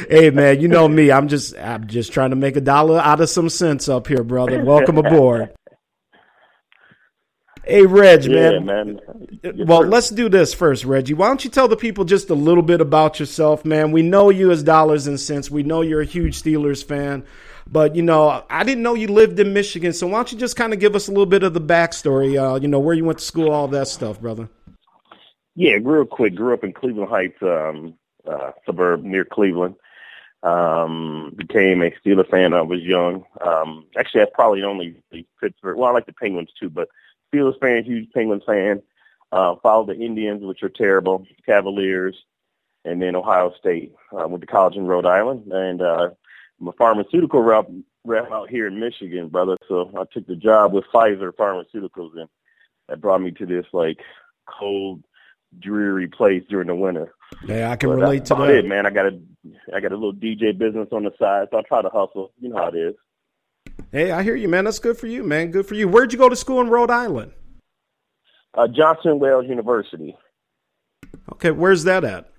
hey man, you know me. I'm just I'm just trying to make a dollar out of some cents up here, brother. Welcome aboard. Hey, Reg, Yeah, man. man. Well, let's do this first, Reggie. Why don't you tell the people just a little bit about yourself, man? We know you as dollars and cents. We know you're a huge Steelers fan, but you know, I didn't know you lived in Michigan. So why don't you just kind of give us a little bit of the backstory? Uh, you know, where you went to school, all that stuff, brother. Yeah, real quick. Grew up in Cleveland Heights, um, uh, suburb near Cleveland. Um, became a Steeler fan. when I was young. Um, actually, that's probably only Pittsburgh. Well, I like the Penguins too, but Steelers fan, huge Penguins fan. Uh, followed the Indians, which are terrible, Cavaliers, and then Ohio State. Uh, went to college in Rhode Island, and uh, I'm a pharmaceutical rep, rep out here in Michigan, brother. So I took the job with Pfizer Pharmaceuticals, and that brought me to this like cold, dreary place during the winter. Yeah, I can But relate to that. it, man. I got a, I got a little DJ business on the side, so I try to hustle. You know how it is. Hey, I hear you, man. That's good for you, man. Good for you. Where'd you go to school in Rhode Island? Uh, Johnson Wales University. Okay, where's that at?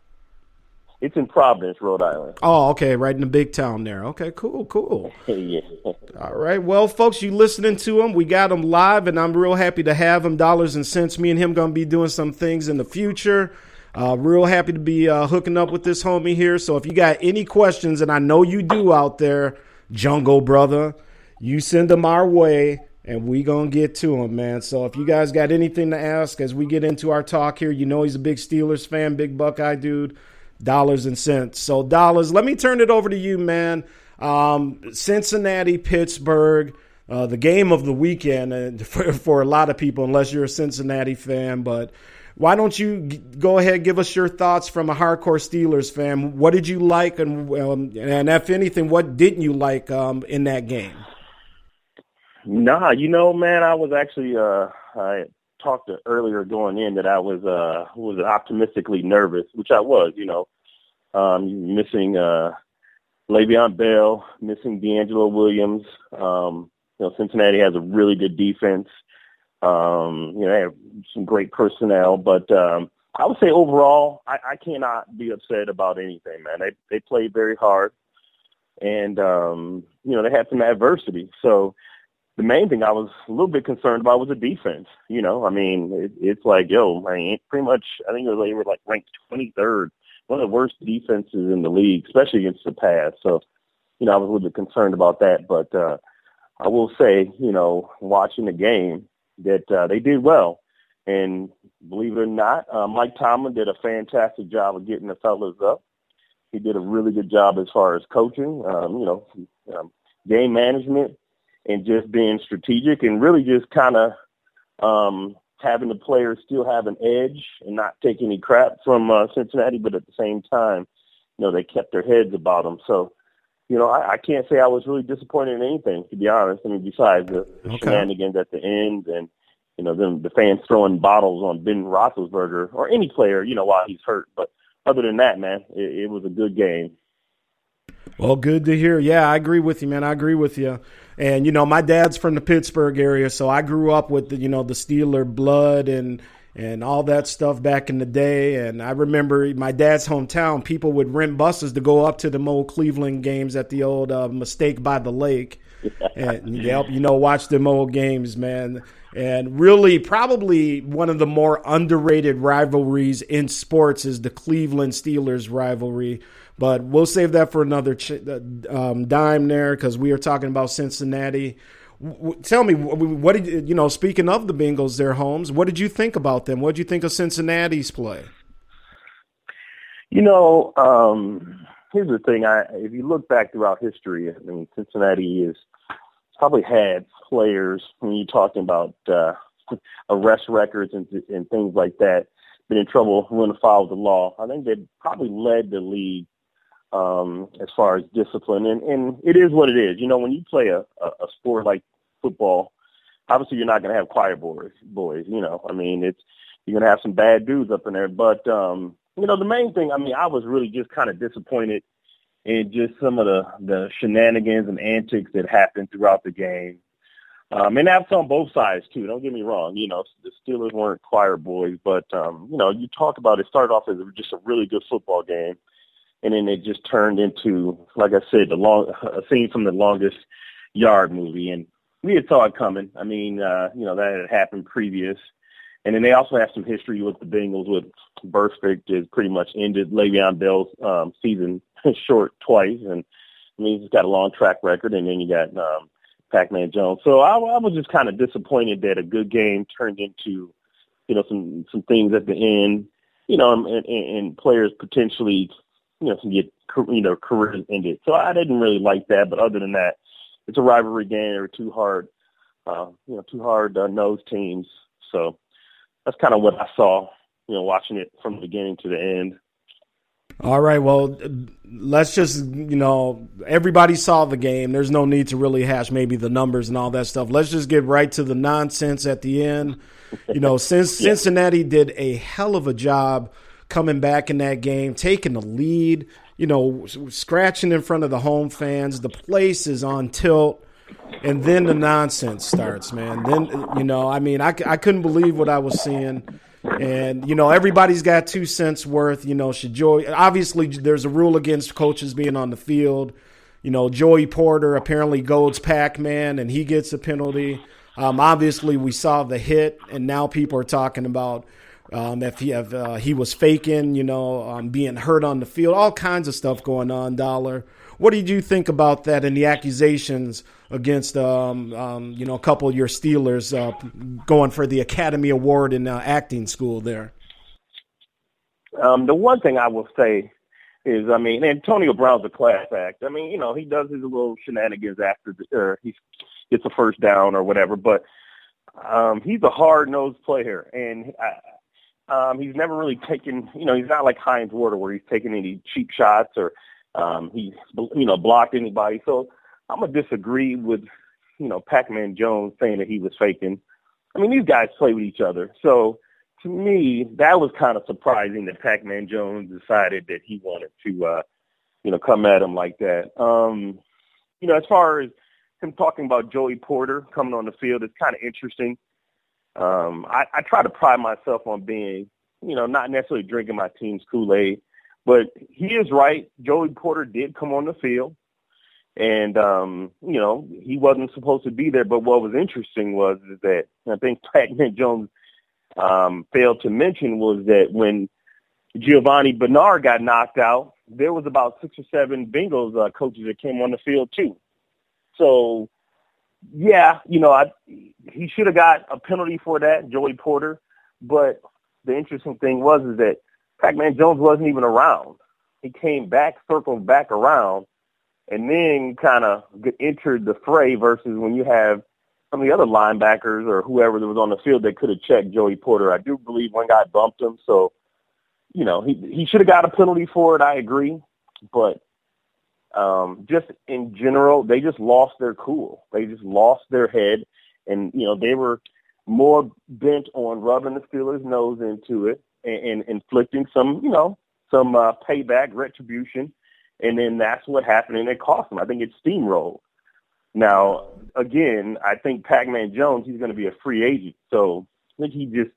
It's in Providence, Rhode Island. Oh, okay, right in the big town there. Okay, cool, cool. yeah. All right. Well, folks, you listening to him. We got him live, and I'm real happy to have him. Dollars and cents. Me and him going to be doing some things in the future. Uh, real happy to be uh, hooking up with this homie here. So if you got any questions, and I know you do out there, Jungle Brother, you send them our way, and we going to get to him, man. So if you guys got anything to ask as we get into our talk here, you know he's a big Steelers fan, big Buckeye dude dollars and cents. So dollars. Let me turn it over to you, man. Um, Cincinnati, Pittsburgh, uh, the game of the weekend, and for, for a lot of people, unless you're a Cincinnati fan. But why don't you go ahead, give us your thoughts from a hardcore Steelers fan? What did you like, and um, and if anything, what didn't you like um, in that game? Nah, you know, man, I was actually uh I talked to earlier going in that I was uh was optimistically nervous, which I was, you know. Um missing uh Le'Veon Bell, missing DeAngelo Williams. Um, you know, Cincinnati has a really good defense. Um, you know, they have some great personnel, but um I would say overall I, I cannot be upset about anything, man. They they played very hard and um, you know, they had some adversity. So the main thing I was a little bit concerned about was the defense. You know, I mean, it, it's like, yo, I pretty much, I think they were like ranked 23rd, one of the worst defenses in the league, especially against the pass. So, you know, I was a little bit concerned about that. But uh, I will say, you know, watching the game, that uh, they did well. And believe it or not, uh, Mike Tomlin did a fantastic job of getting the fellas up. He did a really good job as far as coaching, um, you know, um, game management and just being strategic and really just kind of um, having the players still have an edge and not take any crap from uh, Cincinnati, but at the same time, you know, they kept their heads about them. So, you know, I, I can't say I was really disappointed in anything, to be honest. I mean, besides the, the Okay. shenanigans at the end and, you know, them, the fans throwing bottles on Ben Roethlisberger or any player, you know, while he's hurt. But other than that, man, it, it was a good game. Well, good to hear. Yeah, I agree with you, man. I agree with you. And you know, my dad's from the Pittsburgh area, so I grew up with the you know the Steeler blood and and all that stuff back in the day. And I remember my dad's hometown. People would rent buses to go up to the old Cleveland games at the old uh, Mistake by the Lake. and yep, you know, watch them old games, man. And really, probably one of the more underrated rivalries in sports is the Cleveland Steelers rivalry. But we'll save that for another ch- um, dime there because we are talking about Cincinnati. Tell me, what did you, know? Speaking of the Bengals, their homes, what did you think about them? What did you think of Cincinnati's play? You know, um, here's the thing. I if you look back throughout history, I mean, Cincinnati is probably had players when you're talking about uh, arrest records and, and things like that, been in trouble running afoul of the law. I think they probably led the league um, as far as discipline, and, and it is what it is. You know, when you play a, a, a sport like football, obviously you're not going to have choir boys. Boys, you know, I mean, it's you're going to have some bad dudes up in there, but um, you know, the main thing. I mean, I was really just kind of disappointed in just some of the the shenanigans and antics that happened throughout the game. Um, and that's on both sides too. Don't get me wrong. You know, the Steelers weren't choir boys, but um, you know, you talk about it started off as just a really good football game, and then it just turned into, like I said, the long a scene from the longest yard movie, and we had saw it coming. I mean, uh, you know, that had happened previous. And then they also have some history with the Bengals with Burfict has pretty much ended Le'Veon Bell's um, season short twice. And I mean, he's got a long track record. And then you got um, Pac-Man Jones. So I, I was just kind of disappointed that a good game turned into, you know, some, some things at the end, you know, and, and, and players potentially, you know, can get, you know, careers ended. So I didn't really like that. But other than that, it's a rivalry game. They're two hard, uh, you know, two hard uh, nose teams. So that's kind of what I saw, you know, watching it from the beginning to the end. All right, well, let's just, you know, everybody saw the game. There's no need to really hash maybe the numbers and all that stuff. Let's just get right to the nonsense at the end. You know, since yeah. Cincinnati did a hell of a job coming back in that game, taking the lead, you know, scratching in front of the home fans. The place is on tilt and then the nonsense starts, man. Then you know, I mean, I, I couldn't believe what I was seeing, and you know, everybody's got two cents worth. You know, should Joey? Obviously, there's a rule against coaches being on the field. You know, Joey Porter apparently goads Pac-Man, and he gets a penalty. Um, obviously, we saw the hit, and now people are talking about um, if he uh, he was faking, you know, um, being hurt on the field, all kinds of stuff going on. Dollar, what did you think about that and the accusations against, um, um, you know, a couple of your Steelers uh, going for the Academy Award in uh, acting school there? Um, the one thing I will say is, I mean, Antonio Brown's a class act. I mean, you know, he does his little shenanigans after the, or he gets a first down or whatever, but um, he's a hard nosed player, and uh, um, he's never really taken, you know, he's not like Hines Ward where he's taking any cheap shots or um, he, you know, blocked anybody. So I'm gonna disagree with, you know, Pac-Man Jones saying that he was faking. I mean, these guys play with each other. So to me, that was kind of surprising that Pac-Man Jones decided that he wanted to, uh, you know, come at him like that. Um, you know, as far as him talking about Joey Porter coming on the field, it's kind of interesting. Um, I, I try to pride myself on being, you know, not necessarily drinking my team's Kool-Aid, but he is right. Joey Porter did come on the field, and um, you know he wasn't supposed to be there. But what was interesting was is that I think Pac-Man Jones um, failed to mention was that when Giovani Bernard got knocked out, there was about six or seven Bengals uh, coaches that came on the field too. So, yeah, you know, I, he should have got a penalty for that, Joey Porter. But the interesting thing was is that Pac-Man Jones wasn't even around. He came back, circled back around, and then kind of entered the fray versus when you have some of the other linebackers or whoever that was on the field that could have checked Joey Porter. I do believe one guy bumped him, so you know he he should have got a penalty for it. I agree, but um, just in general, they just lost their cool. They just lost their head, and you know they were more bent on rubbing the Steelers' nose into it and, and inflicting some, you know, some uh, payback, retribution, and then that's what happened, and it cost them. I think it steamrolled. Now, again, I think Pac-Man Jones, he's going to be a free agent, so I think he just.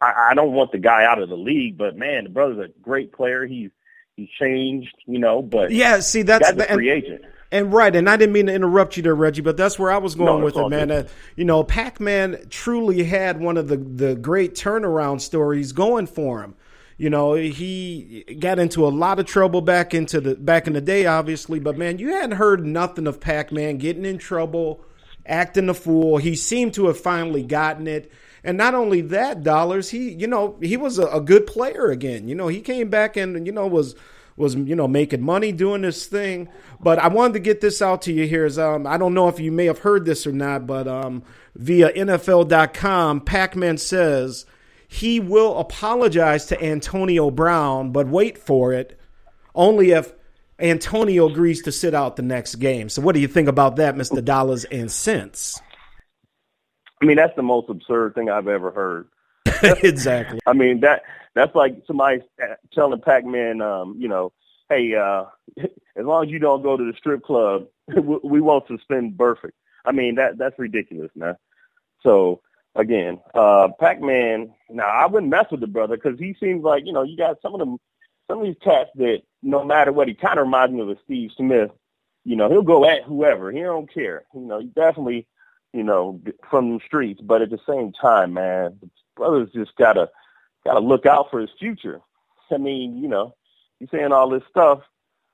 I, I don't want the guy out of the league, but man, the brother's a great player. He's he's changed, you know. But yeah, see, that's the free agent. And right, and I didn't mean to interrupt you there, Reggie, but that's where I was going No, with it, man. Uh, you know, Pac Man truly had one of the, the great turnaround stories going for him. You know, he got into a lot of trouble back into the back in the day, obviously, but man, you hadn't heard nothing of Pac Man getting in trouble, acting a fool. He seemed to have finally gotten it. And not only that, dollars, he you know, he was a, a good player again. You know, he came back and, you know, was was you know making money doing this thing. But I wanted to get this out to you here. Is um, I don't know if you may have heard this or not, but um, via NFL.com, Pac-Man says he will apologize to Antonio Brown, but wait for it, only if Antonio agrees to sit out the next game. So what do you think about that, Mister Dollars and Cents? I mean, that's the most absurd thing I've ever heard. exactly. I mean that that's like somebody telling Pac-Man, um, you know, hey, uh, as long as you don't go to the strip club, we won't suspend Burfict. I mean that that's ridiculous, man. So again, uh, Pac-Man. Now I wouldn't mess with the brother because he seems like you know you got some of them, some of these cats that no matter what, he kind of reminds me of a Steve Smith. You know, he'll go at whoever. He don't care. You know, he definitely, you know, from the streets. But at the same time, man, the brother's just gotta gotta look out for his future. I mean, you know, he's saying all this stuff,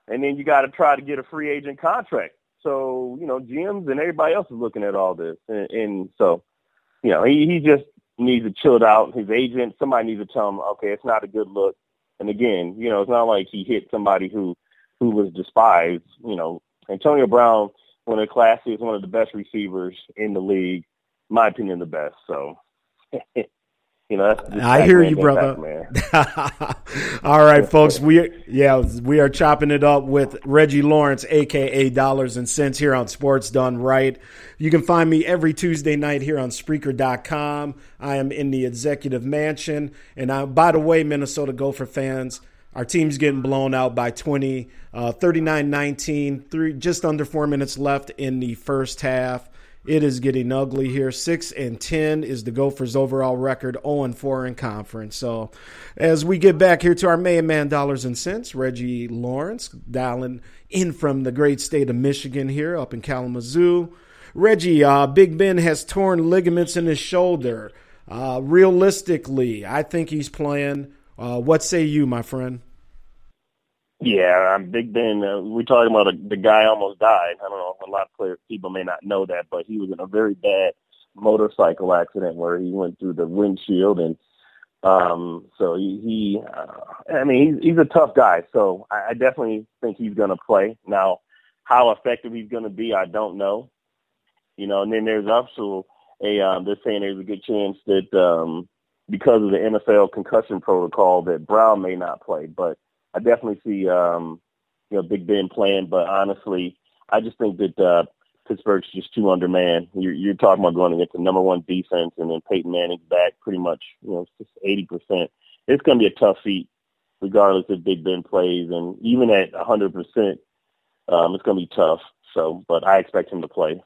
and then you got to try to get a free agent contract. So you know, GMs and everybody else is looking at all this, and, and so you know, he he just needs to chill it out. His agent, somebody needs to tell him, okay, it's not a good look. And again, you know, it's not like he hit somebody who who was despised. You know, Antonio Brown, one of the classiest, one of the best receivers in the league, my opinion, the best. So. You know, I hear you, brother. All right, folks. We yeah, we are chopping it up with Reggie Lawrence, aka Dollars and Cents, here on Sports Done Right. You can find me every Tuesday night here on Spreaker.com. I am in the executive mansion, and I, by the way, Minnesota Gopher fans. Our team's getting blown out by 20, uh, 39-19, three, just under four minutes left in the first half. It is getting ugly here. Six and ten is the Gophers' overall record. Zero and four in conference. So, as we get back here to our main man, dollars and cents, Reggie Lawrence dialing in from the great state of Michigan here, up in Kalamazoo. Reggie, uh, Big Ben has torn ligaments in his shoulder. Uh, realistically, I think he's playing. Uh, what say you, my friend? Yeah, I'm Big Ben. Uh, we're talking about a, the guy almost died. I don't know. A lot of player, people may not know that, but he was in a very bad motorcycle accident where he went through the windshield, and um, so he. he uh, I mean, he's, he's a tough guy. So I, I definitely think he's going to play. Now, how effective he's going to be, I don't know. You know, and then there's also a. Um, they're saying there's a good chance that um, because of the NFL concussion protocol, that Brown may not play, but. I definitely see um, you know Big Ben playing, but honestly, I just think that uh, Pittsburgh's just too undermanned. You're, you're talking about going against the number one defense, and then Peyton Manning's back pretty much, you know, just eighty percent. It's going to be a tough feat, regardless if Big Ben plays, and even at a hundred percent, um, it's going to be tough. So, but I expect him to play.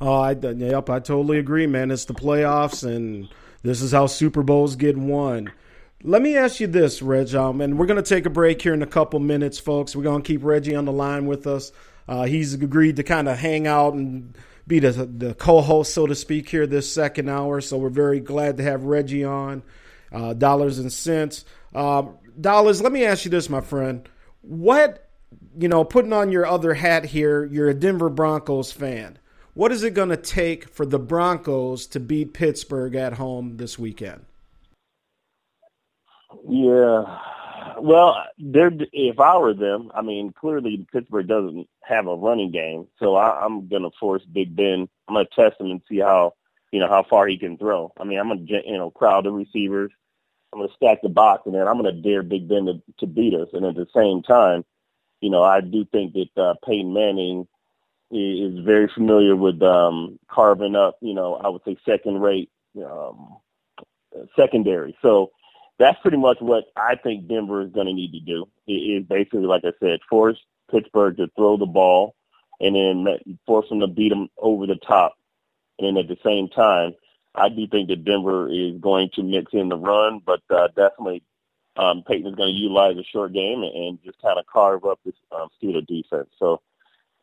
Oh, I yep, I totally agree, man. It's the playoffs, and this is how Super Bowls get won. Let me ask you this, Reg, um, and we're going to take a break here in a couple minutes, folks. We're going to keep Reggie on the line with us. Uh, he's agreed to kind of hang out and be the, the co-host, so to speak, here this second hour. So we're very glad to have Reggie on. Uh, dollars and cents. Uh, dollars. Let me ask you this, my friend. What you know, putting on your other hat here, you're a Denver Broncos fan. What is it going to take for the Broncos to beat Pittsburgh at home this weekend? Yeah. Well, they're, if I were them, I mean, clearly Pittsburgh doesn't have a running game, so I, I'm going to force Big Ben. I'm going to test him and see how, you know, how far he can throw. I mean, I'm going to, you know, crowd the receivers. I'm going to stack the box, and then I'm going to dare Big Ben to, to beat us. And at the same time, you know, I do think that uh, Peyton Manning is very familiar with um, carving up, you know, I would say second rate um, secondary. So that's pretty much what I think Denver is going to need to do. It is basically, like I said, force Pittsburgh to throw the ball and then force them to beat them over the top. And then at the same time, I do think that Denver is going to mix in the run, but uh, definitely um, Peyton is going to utilize a short game and, and just kind of carve up this um, Steeler defense. So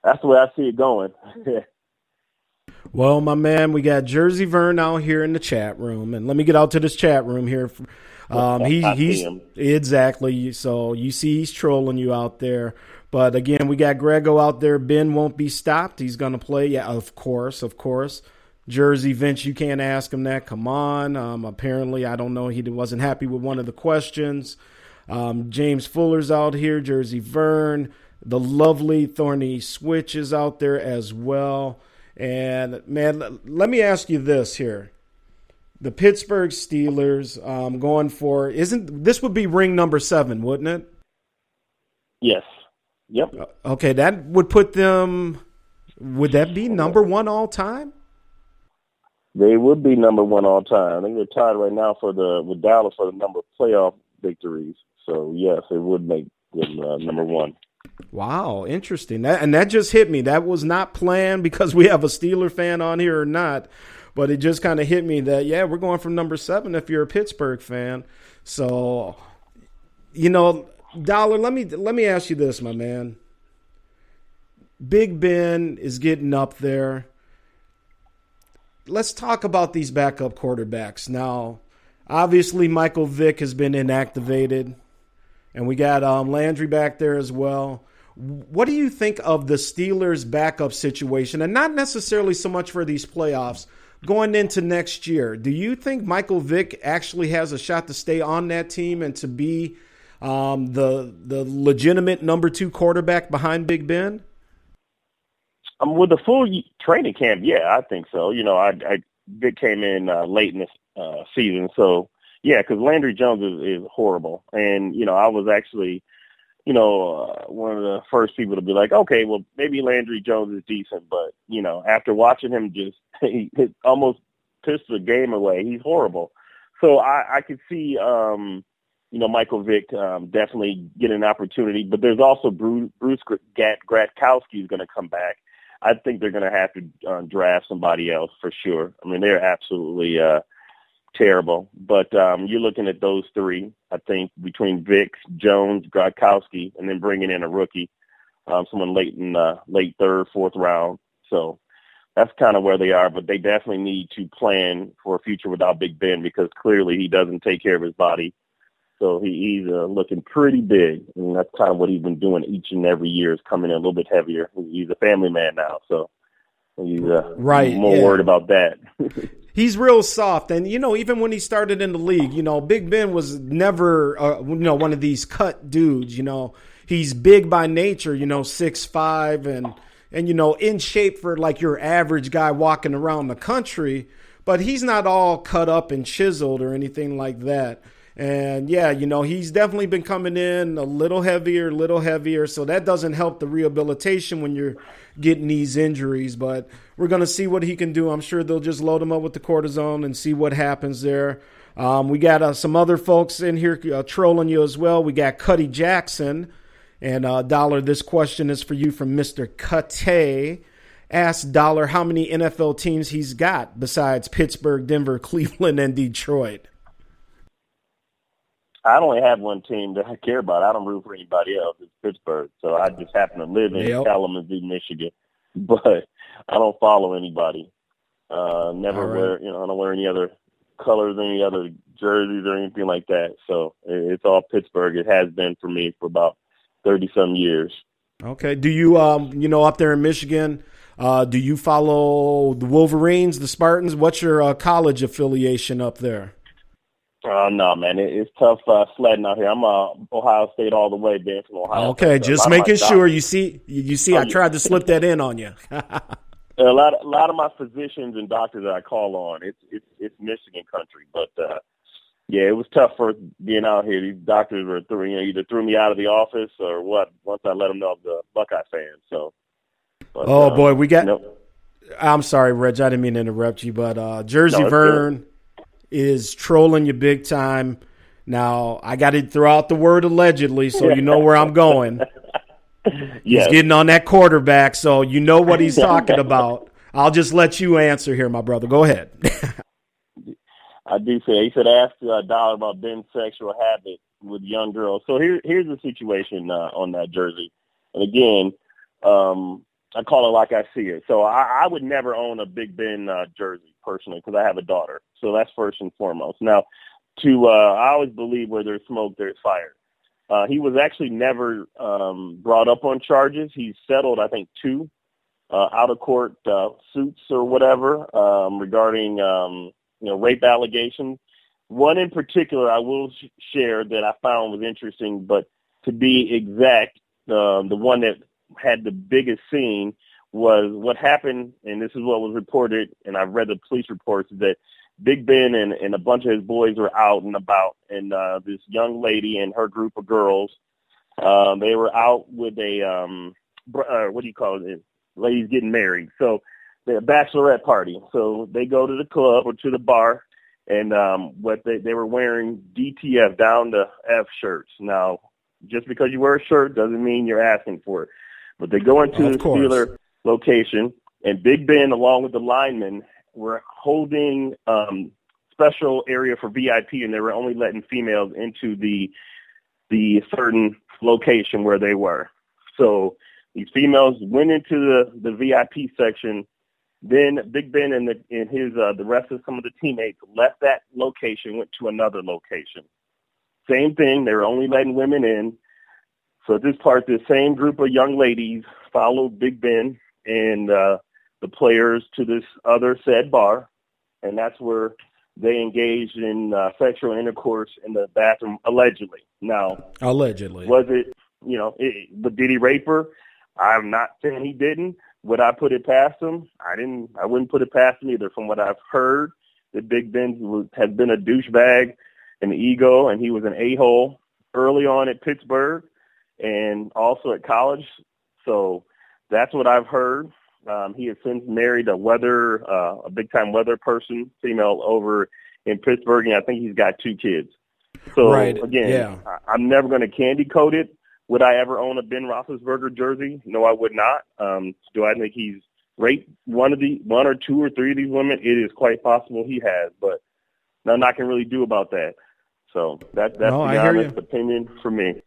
that's the way I see it going. well, my man, we got Jersey Vern out here in the chat room, and let me get out to this chat room here. Um, he, he's exactly so you see he's trolling you out there. But again, we got Grego out there. Ben won't be stopped. He's going to play. Yeah, of course, of course. Jersey Vince, you can't ask him that. Come on. Um, apparently, I don't know. He wasn't happy with one of the questions. Um, James Fuller's out here. Jersey Vern. The lovely Thorny Switch is out there as well. And man, let me ask you this here: the Pittsburgh Steelers um, going for isn't this would be ring number seven, wouldn't it? Yes. Yep. Uh, okay, that would put them. Would that be number one all time? They would be number one all time. I think they're tied right now for the with Dallas for the number of playoff victories. So yes, it would make them uh, number one. Wow, interesting. That and that just hit me. That was not planned because we have a Steeler fan on here or not, but it just kind of hit me that yeah, we're going from number seven if you're a Pittsburgh fan. So, you know, Dollar, let me let me ask you this, my man. Big Ben is getting up there. Let's talk about these backup quarterbacks. Now, obviously Michael Vick has been inactivated, and we got um, Landry back there as well. What do you think of the Steelers' backup situation, and not necessarily so much for these playoffs going into next year? Do you think Michael Vick actually has a shot to stay on that team and to be um, the the legitimate number two quarterback behind Big Ben? Um, with the full training camp, yeah, I think so. You know, I, I came in uh, late in the uh, season, so yeah, because Landry Jones is, is horrible, and you know, I was actually, you know, uh, one of the first people to be like, okay, well, maybe Landry Jones is decent, but you know, after watching him just he, he almost pissed the game away, he's horrible. So I, I could see, um, you know, Michael Vick um, definitely get an opportunity, but there's also Bruce, Bruce Gradkowski is going to come back. I think they're going to have to uh, draft somebody else for sure. I mean, they're absolutely uh, terrible. But um, you're looking at those three. I think between Vick, Jones, Gradkowski, and then bringing in a rookie, um, someone late in uh, late third, fourth round. So that's kind of where they are. But they definitely need to plan for a future without Big Ben because clearly he doesn't take care of his body so he, he's uh, looking pretty big, and that's kind of what he's been doing each and every year is coming in a little bit heavier. He's a family man now, so he's uh, right more yeah. worried about that. he's real soft, and you know, even when he started in the league, you know, Big Ben was never, uh, you know, one of these cut dudes. You know, he's big by nature. You know, six five and and you know, in shape for like your average guy walking around the country. But he's not all cut up and chiseled or anything like that. And yeah, you know, he's definitely been coming in a little heavier, a little heavier. So that doesn't help the rehabilitation when you're getting these injuries. But we're going to see what he can do. I'm sure they'll just load him up with the cortisone and see what happens there. Um, we got uh, some other folks in here uh, trolling you as well. We got Cuddy Jackson. And uh, Dollar, this question is for you from Mr. Cutte. Ask Dollar how many NFL teams he's got besides Pittsburgh, Denver, Cleveland, and Detroit. I only have one team that I care about. I don't root for anybody else. It's Pittsburgh. So I just happen to live in yep. Kalamazoo, Michigan. But I don't follow anybody. Uh never right. wear you know, I don't wear any other colors, any other jerseys or anything like that. So it's all Pittsburgh. It has been for me for about thirty some years. Okay. Do you um you know up there in Michigan, uh, do you follow the Wolverines, the Spartans? What's your uh, college affiliation up there? Oh no, man, it, it's tough uh, sledding out here. I'm uh, Ohio State all the way, being from Ohio. Okay, State, just making sure. You see, you see, oh, I tried to slip that in on you. a lot, a lot of my physicians and doctors that I call on, it's it's it's Michigan country, but uh, yeah, it was tough for being out here. These doctors were threw, you know, either threw me out of the office or what. Once I let them know I'm the Buckeye fan, so. But, oh um, boy, we got. Know, I'm sorry, Reg. I didn't mean to interrupt you, but uh, Jersey no, Vern. Good is trolling you big time. Now, I got to throw out the word allegedly so you know where I'm going. yes. He's getting on that quarterback, so you know what he's talking about. I'll just let you answer here, my brother. Go ahead. I do say he said ask uh, Dollar about Ben's sexual habit with young girls. So here, here's the situation uh, on that jersey. And again, um, I call it like I see it. So I, I would never own a Big Ben uh, jersey personally because I have a daughter. So that's first and foremost. Now, to uh, I always believe where there's smoke, there's fire. Uh, he was actually never um, brought up on charges. He settled, I think, two uh, out of court uh, suits or whatever um, regarding um, you know rape allegations. One in particular, I will sh- share that I found was interesting, but to be exact, uh, the one that had the biggest scene was what happened, and this is what was reported, and I've read the police reports that Big Ben and, and a bunch of his boys were out and about, and uh, this young lady and her group of girls, um, they were out with a um, uh, what do you call it? Ladies getting married, so the bachelorette party. So they go to the club or to the bar, and um, what they they were wearing DTF down to F shirts. Now, just because you wear a shirt doesn't mean you're asking for it. But they go into Of the course. Steeler location, and Big Ben, along with the linemen, were holding um, special area for VIP, and they were only letting females into the the certain location where they were. So these females went into the the VIP section. Then Big Ben and the and his uh, the rest of some of the teammates left that location, went to another location. Same thing. They were only letting women in. So at this part, this same group of young ladies followed Big Ben and uh, the players to this other said bar, and that's where they engaged in uh, sexual intercourse in the bathroom, allegedly. Now, Allegedly. was it, you know, it, but did he rape her? I'm not saying he didn't. Would I put it past him? I didn't. I wouldn't put it past him either. From what I've heard, that Big Ben has been a douchebag, an ego, and he was an a-hole early on at Pittsburgh and also at college. So that's what I've heard. Um, he has since married a weather, uh, a big time weather person, female over in Pittsburgh, and I think he's got two kids. So Right, again, yeah. I, I'm never going to candy coat it. Would I ever own a Ben Roethlisberger jersey? No, I would not. Um, do I think he's raped one of the one or two or three of these women? It is quite possible he has, but nothing I can really do about that. So that that's No, the honest opinion for me.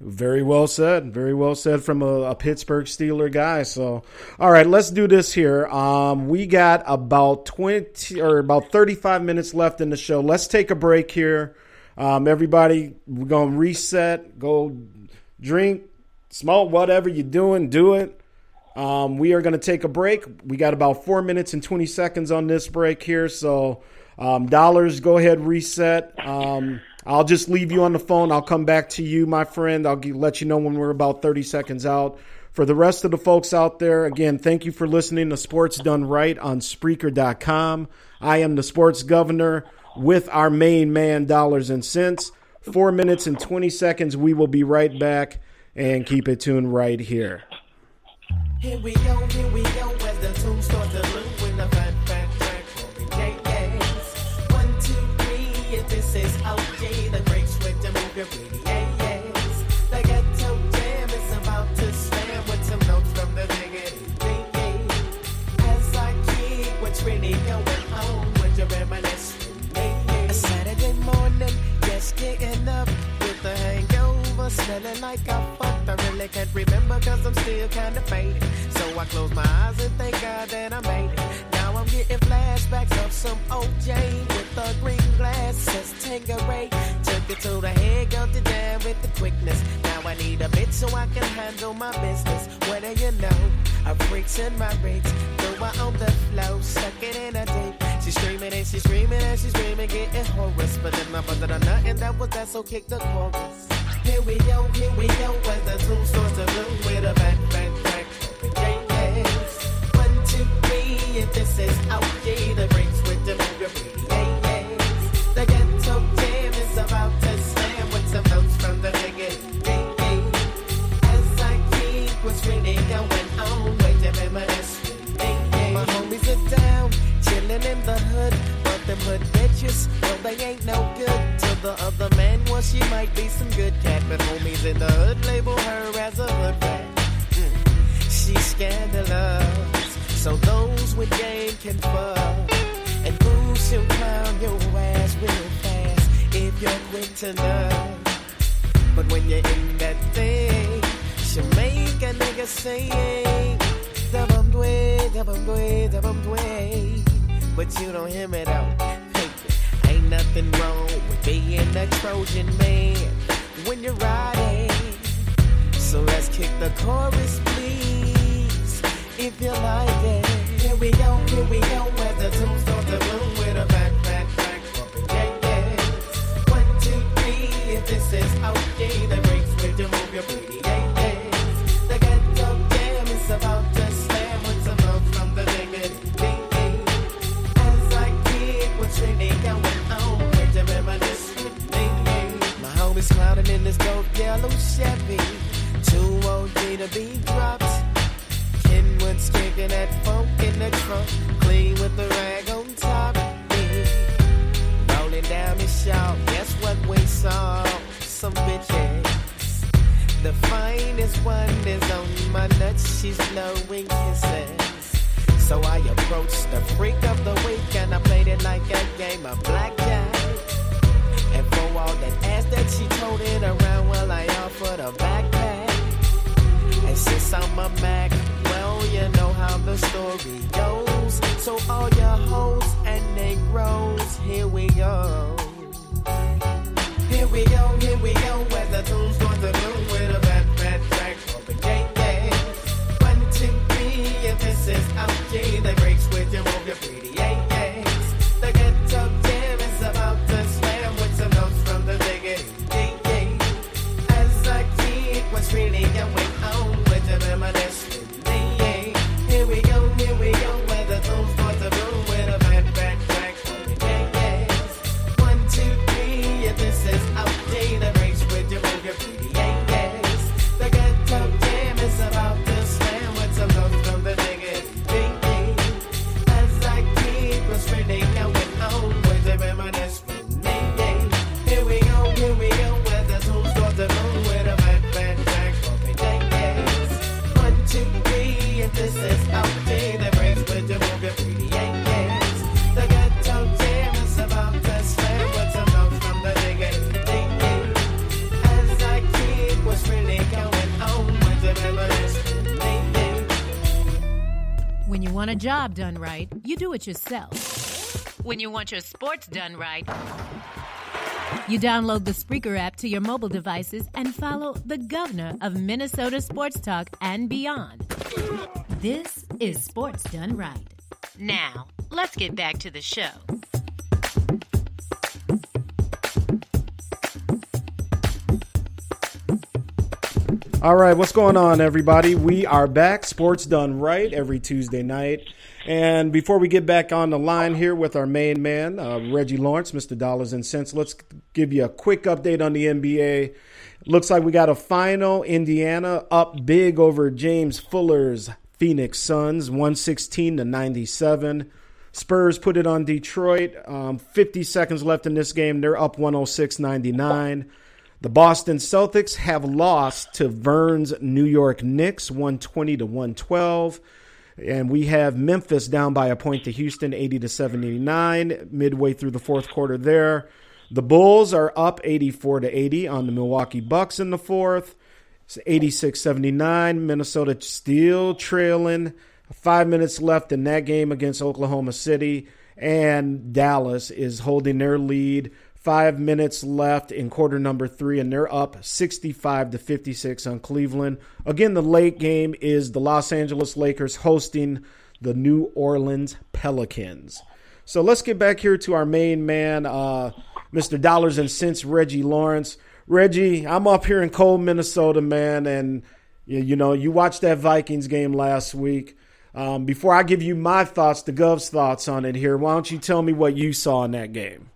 Very well said. Very well said from a, a Pittsburgh Steeler guy. So, all right, let's do this here. Um, we got about twenty or about thirty-five minutes left in the show. Let's take a break here. Um, everybody, we're gonna reset. Go drink, smoke, whatever you're doing, do it. Um, we are to take a break. We got about four minutes and 20 seconds on this break here. So, um, dollars, go ahead, reset. I'll just leave you on the phone. I'll come back to you, my friend. I'll let you know when we're about 30 seconds out. For the rest of the folks out there, again, thank you for listening to Sports Done Right on Spreaker.com. I am the sports governor with our main man, Dollars and Cents. Four minutes and 20 seconds. We will be right back and keep it tuned right here. Here we go, here we go, as the tune starts to smelling like I fucked. I really can't remember cause I'm still kinda faded. So I close my eyes and thank God that I made it. Now I'm getting flashbacks of some OJ with a green glass, says Tanqueray. Took it to the head, got it down with the quickness. Now I need a bit so I can handle my business. What do you know? A freaks in my rates. Throw her on the flow, suck it in a deep. She's screaming and she's screaming and she's screaming, getting hoarse. But then my brother done nothing that was that, so kick the chorus. Here we go, here we go, as the tune starts to bloom with a back, back, back. Yes. One, two, three, if this is OG, the breaks with the pretty yes. The ghetto jam is about to slam with some notes from the nigga. Big yeah. As I keep what's really going on, with me. My homies are down, chilling in the hood, but hood bitches, well they ain't no good. To the other man, well she might be some good cat, but homies in the hood label her as a hood rat. Mm. She's scandalous, so those with game can fuck. And ooh, she'll clown your ass real fast if you're quick to love. But when you're in that thing, she'll make a nigga sing. dway, da bum dway, da bum dway. But you don't hear me though. Ain't nothing wrong with being a Trojan man when you're riding. So let's kick the chorus, please, if you like it. Here we go, here we go, as the tunes start to boom with a back, back, back, yeah, yeah. One, two, three, if this is okay, the breaks with you move your Homies clouding in this dope yellow Chevy. Too OG to be dropped. Kenwood's kicking that funk in the trunk. Clean with the rag on top. Rolling down the shop. Guess what we saw? Some bitches. The finest one is on my nuts. She's blowing kisses. So I approached the freak of the week and I played it like a game of blackjack. All that ass that she toted around, while I offered a backpack. And since I'm a Mac, well, you know how the story goes. So all your hoes and Negroes, here we go. Here we go, here we go, where the tunes start to boom with a bad, bad track. Open yeah, yeah. One, two, three, if this is okay, the breaks with your move, your pretty, keep what's job done right, you do it yourself. When you want your sports done right, you download the Spreaker app to your mobile devices and follow the governor of Minnesota Sports Talk and beyond. This is Sports Done Right. Now, let's get back to the show. All right, what's going on, everybody? We are back. Sports done right every Tuesday night. And before we get back on the line here with our main man, uh, Reggie Lawrence, Mr. Dollars and Cents, let's give you a quick update on the NBA. Looks like we got a final. Indiana up big over James Fuller's Phoenix Suns, 116 to 97. Spurs put it on Detroit. Um, 50 seconds left in this game. They're up 106 99. The Boston Celtics have lost to Vern's New York Knicks 120 to 112. And we have Memphis down by a point to Houston 80 to 79 midway through the fourth quarter there. The Bulls are up 84 to 80 on the Milwaukee Bucks in the fourth. It's 86-79. Minnesota still trailing. 5 minutes left in that game against Oklahoma City and Dallas is holding their lead Five minutes left in quarter number three, and they're up 65 to 56 on Cleveland. Again, the late game is the Los Angeles Lakers hosting the New Orleans Pelicans. So let's get back here to our main man, uh, Mr. Dollars and Cents, Reggie Lawrence. Reggie, I'm up here in cold Minnesota, man, and you, know you watched that Vikings game last week. Um, before I give you my thoughts, the Gov's thoughts on it here, why don't you tell me what you saw in that game?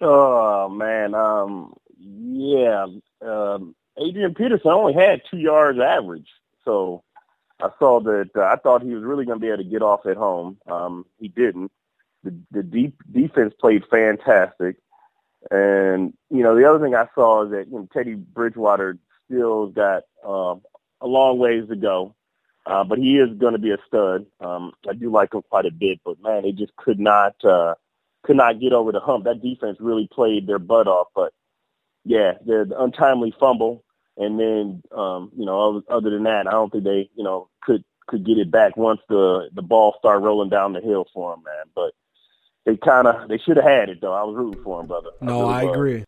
Oh man, um, yeah. Um, Adrian Peterson only had two yards average, so I saw that. Uh, I thought he was really going to be able to get off at home. Um, he didn't. The, the deep defense played fantastic, and you know the other thing I saw is that you know, Teddy Bridgewater still got uh, a long ways to go, uh, but he is going to be a stud. Um, I do like him quite a bit, but man, they just could not. Uh, could not get over the hump. That defense really played their butt off. But yeah, the, the untimely fumble, and then um, you know, other, other than that, I don't think they you know could could get it back once the the ball started rolling down the hill for them, man. But they kind of they should have had it though. I was rooting for them, brother. No, really I agree.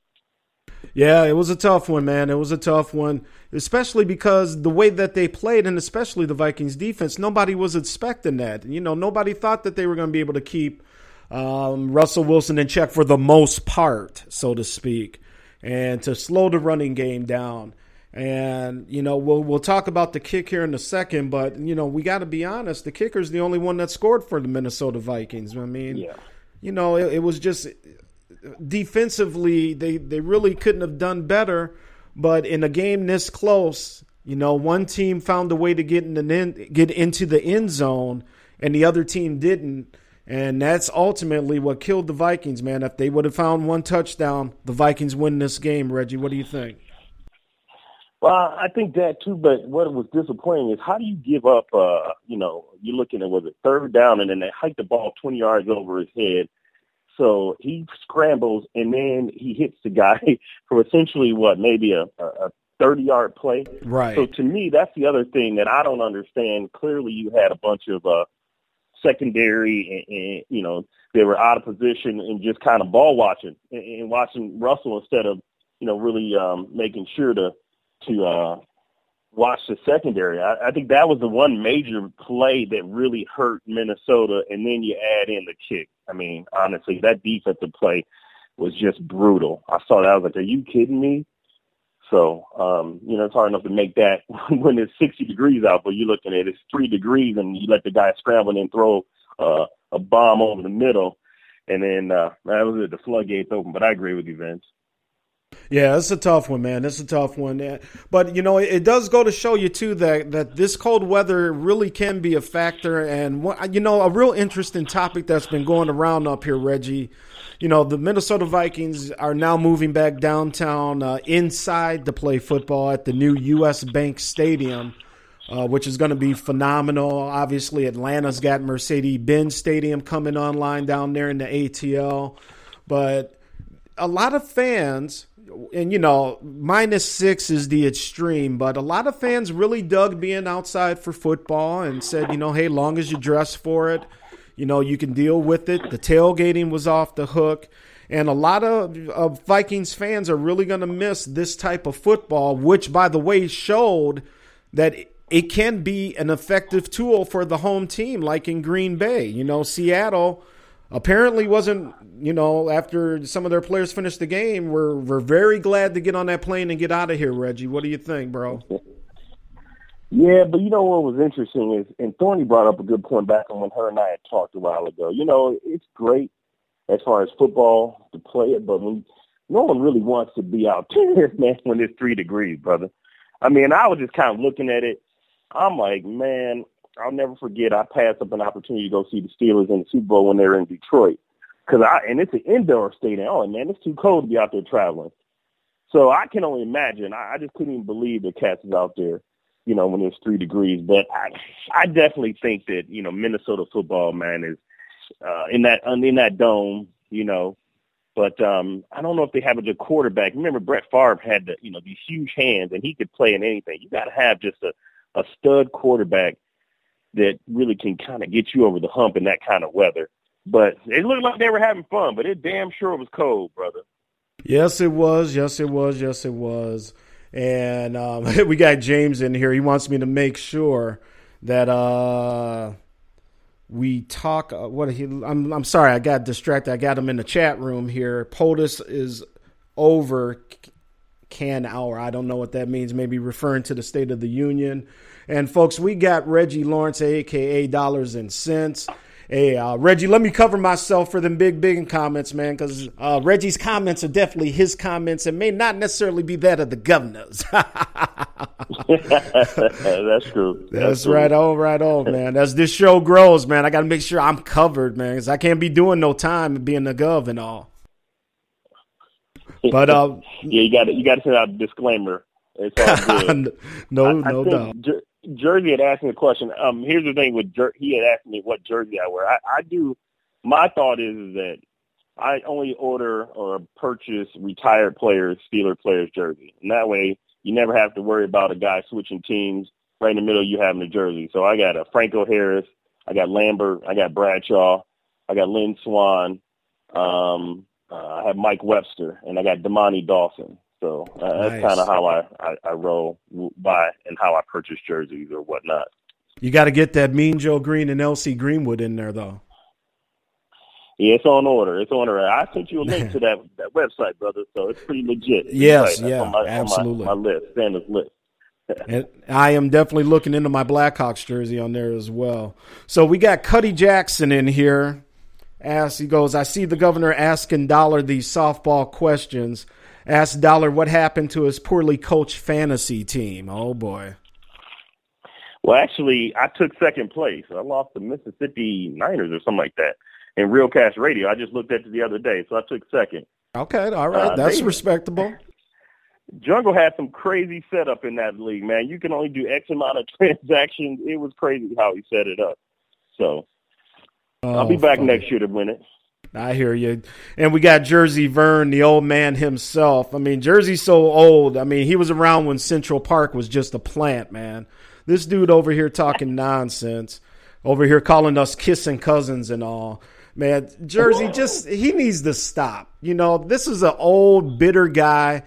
Yeah, it was a tough one, man. It was a tough one, especially because the way that they played, and especially the Vikings defense, nobody was expecting that. You know, nobody thought that they were going to be able to keep um, Russell Wilson in check for the most part, so to speak, and to slow the running game down. And you know, we'll we'll talk about the kick here in a second, but you know, we got to be honest. The kicker's the only one that scored for the Minnesota Vikings. I mean, Yeah. you know, it, it was just defensively they they really couldn't have done better. But in a game this close, you know, one team found a way to get in the get into the end zone, and the other team didn't. And that's ultimately what killed the Vikings, man. If they would have found one touchdown, the Vikings win this game. Reggie, what do you think? Well, I think that too, but what was disappointing is how do you give up, uh, you know, you're looking at, was it third down and then they hike the ball 20 yards over his head. So he scrambles and then he hits the guy for essentially what, maybe a, a 30 yard play. Right. So to me, that's the other thing that I don't understand. Clearly you had a bunch of, uh, secondary and, and you know, they were out of position and just kind of ball watching and, and watching Russell instead of, you know, really, um, making sure to, to uh, watch the secondary. I, I think that was the one major play that really hurt Minnesota, and then you add in the kick. I mean, honestly, that defensive play was just brutal. I saw that. I was like, "Are you kidding me?" So, um, you know, it's hard enough to make that when it's 60 degrees out, but you're looking at it's three degrees, and you let the guy scramble and throw uh, a bomb over the middle, and then uh, that was it. The floodgates open. But I agree with you, Vince. Yeah, it's a tough one, man. It's a tough one. But you know, it, does go to show you too that that this cold weather really can be a factor. And you know, a real interesting topic that's been going around up here, Reggie. You know, the Minnesota Vikings are now moving back downtown uh, inside to play football at the new U.S. Bank Stadium. Uh, which is going to be phenomenal. Obviously, Atlanta's got Mercedes-Benz Stadium coming online down there in the ATL, but a lot of fans and you know, minus six is the extreme, but a lot of fans really dug being outside for football and said, you know, hey, long as you dress for it, you know, you can deal with it. The tailgating was off the hook. And a lot of, of Vikings fans are really going to miss this type of football, which, by the way, showed that it can be an effective tool for the home team, like in Green Bay. You know, Seattle apparently wasn't you know after some of their players finished the game we're we're very glad to get on that plane and get out of here reggie what do you think bro Yeah, but you know what was interesting is, and Thorny brought up a good point back on when her and I had talked a while ago. You know, it's great as far as football to play it, but when no one really wants to be out there, man, when it's three degrees, brother. I mean, I was just kind of looking at it. I'm like, man, I'll never forget. I passed up an opportunity to go see the Steelers in the Super Bowl when they were in Detroit, because I and it's an indoor stadium. Oh man, it's too cold to be out there traveling. So I can only imagine. I, I just couldn't even believe the cats is out there, you know, when it's three degrees. But I, I definitely think that you know Minnesota football, man, is uh, in that in that dome, you know. But um, I don't know if they have a good quarterback. Remember, Brett Favre had the, you know these huge hands, and he could play in anything. You got to have just a a stud quarterback that really can kind of get you over the hump in that kind of weather. But it looked like they were having fun, but it damn sure was cold, brother. yes it was yes it was yes it was and um, we got james in here he wants me to make sure that uh we talk uh, what he I'm I'm sorry I got distracted I got him in the chat room here POTUS is over can hour. I don't know what that means. Maybe referring to the State of the Union. And folks, we got Reggie Lawrence, aka Dollars and Cents. Hey, uh, Reggie, let me cover myself for them big, big comments, man, because uh, Reggie's comments are definitely his comments and may not necessarily be that of the governor's. That's true. That's true. right on, right on, man. As this show grows, man, I got to make sure I'm covered, man, because I can't be doing no time and being the gov and all. But uh, yeah, you got to you got to send out a disclaimer. It's all good. no, I, no I doubt. Jer- Jersey had asked me a question. Um, here's the thing with Jer- he had asked me what jersey I wear. I, I do. My thought is, that I only order or purchase retired players, Steeler players jersey, and that way you never have to worry about a guy switching teams right in the middle you have in the jersey. So I got a Franco Harris, I got Lambert, I got Bradshaw, I got Lynn Swann, um, uh, I have Mike Webster, and I got Dermontti Dawson. So uh, that's kind of how I, I, I roll by and how I purchase jerseys or whatnot. You got to get that Mean Joe Green and LC Greenwood in there, though. Yeah, it's on order. It's on order. I sent you a link to that that website, brother. So it's pretty legit. Yes, That's yeah, on my, absolutely. On my, my list, Santa's list. And I am definitely looking into my Blackhawks jersey on there as well. So we got Cuddy Jackson in here. Asks, he goes, I see the governor asking Dollar these softball questions. Ask Dollar what happened to his poorly coached fantasy team. Oh boy. Well, actually, I took second place. I lost to Mississippi Niners or something like that in Real Cash Radio. I just looked at it the other day, so I took second. Okay, all right. Uh, That's they- respectable. Jungle had some crazy setup in that league, man. You can only do X amount of transactions. It was crazy how he set it up. So I'll be Oh, back funny. next year to win it. I hear you. And we got Jersey Vern, the old man himself. I mean, Jersey's so old. I mean, he was around when Central Park was just a plant, man. This dude over here talking nonsense, over here calling us kissing cousins and all. Man, Jersey just he needs to stop. You know, this is an old bitter guy.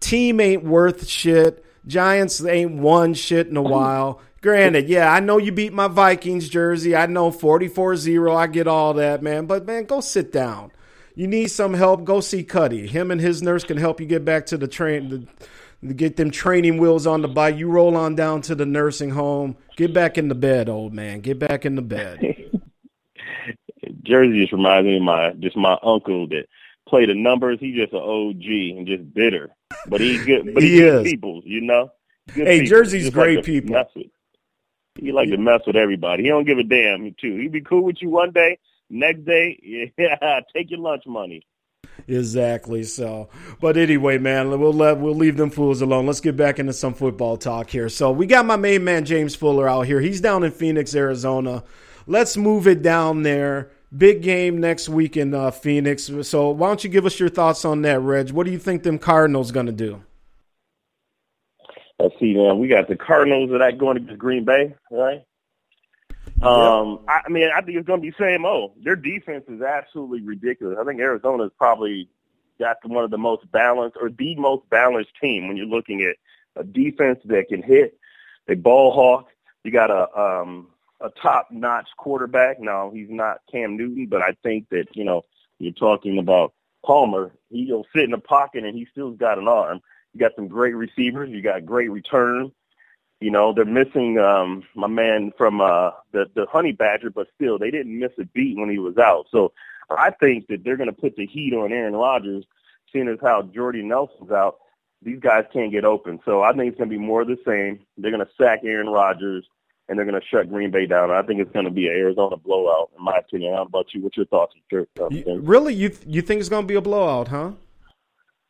Team ain't worth shit. Giants ain't won shit in a while. Granted, yeah, I know you beat my Vikings jersey. I know 44-0. I get all that, man. But man, go sit down. You need some help, go see Cuddy. Him and his nurse can help you get back to the train the, get them training wheels on the bike. You roll on down to the nursing home. Get back in the bed, old man. Get back in the bed. Jersey just reminds me of my just my uncle that played the numbers. He's just an OG and just bitter, but he's good. But He is. people, you know. Good Hey, people. Jersey's Just great like people. He like to mess with everybody. He don't give a damn too. He'd be cool with you one day, next day, yeah, take your lunch money. Exactly. So, but anyway, man, we'll let we'll leave them fools alone. Let's get back into some football talk here. So we got my main man James Fuller out here. He's down in Phoenix, Arizona. Let's move it down there. Big game next week in uh, Phoenix. So why don't you give us your thoughts on that, Reg? What do you think them Cardinals going to do? Let's see, man. We got the Cardinals that are going against Green Bay, right? Um, I, I mean, I think it's going to be same old. Their defense is absolutely ridiculous. I think Arizona's probably got one of the most balanced or the most balanced team when you're looking at a defense that can hit, they ball hawk. You got a um, a top notch quarterback. Now he's not Cam Newton, but I think that you know you're talking about Palmer. He'll sit in the pocket and he still's got an arm. You got some great receivers. You got great return. You know, they're missing um my man from uh the the honey badger, but still they didn't miss a beat when he was out. So I think that they're gonna put the heat on Aaron Rodgers, seeing as how Jordy Nelson's out. These guys can't get open. So I think it's gonna be more of the same. They're gonna sack Aaron Rodgers and they're gonna shut Green Bay down. I think it's gonna be an Arizona blowout, in my opinion. How about you? What's your thoughts? You- really, you you think it's going to be a blowout, huh?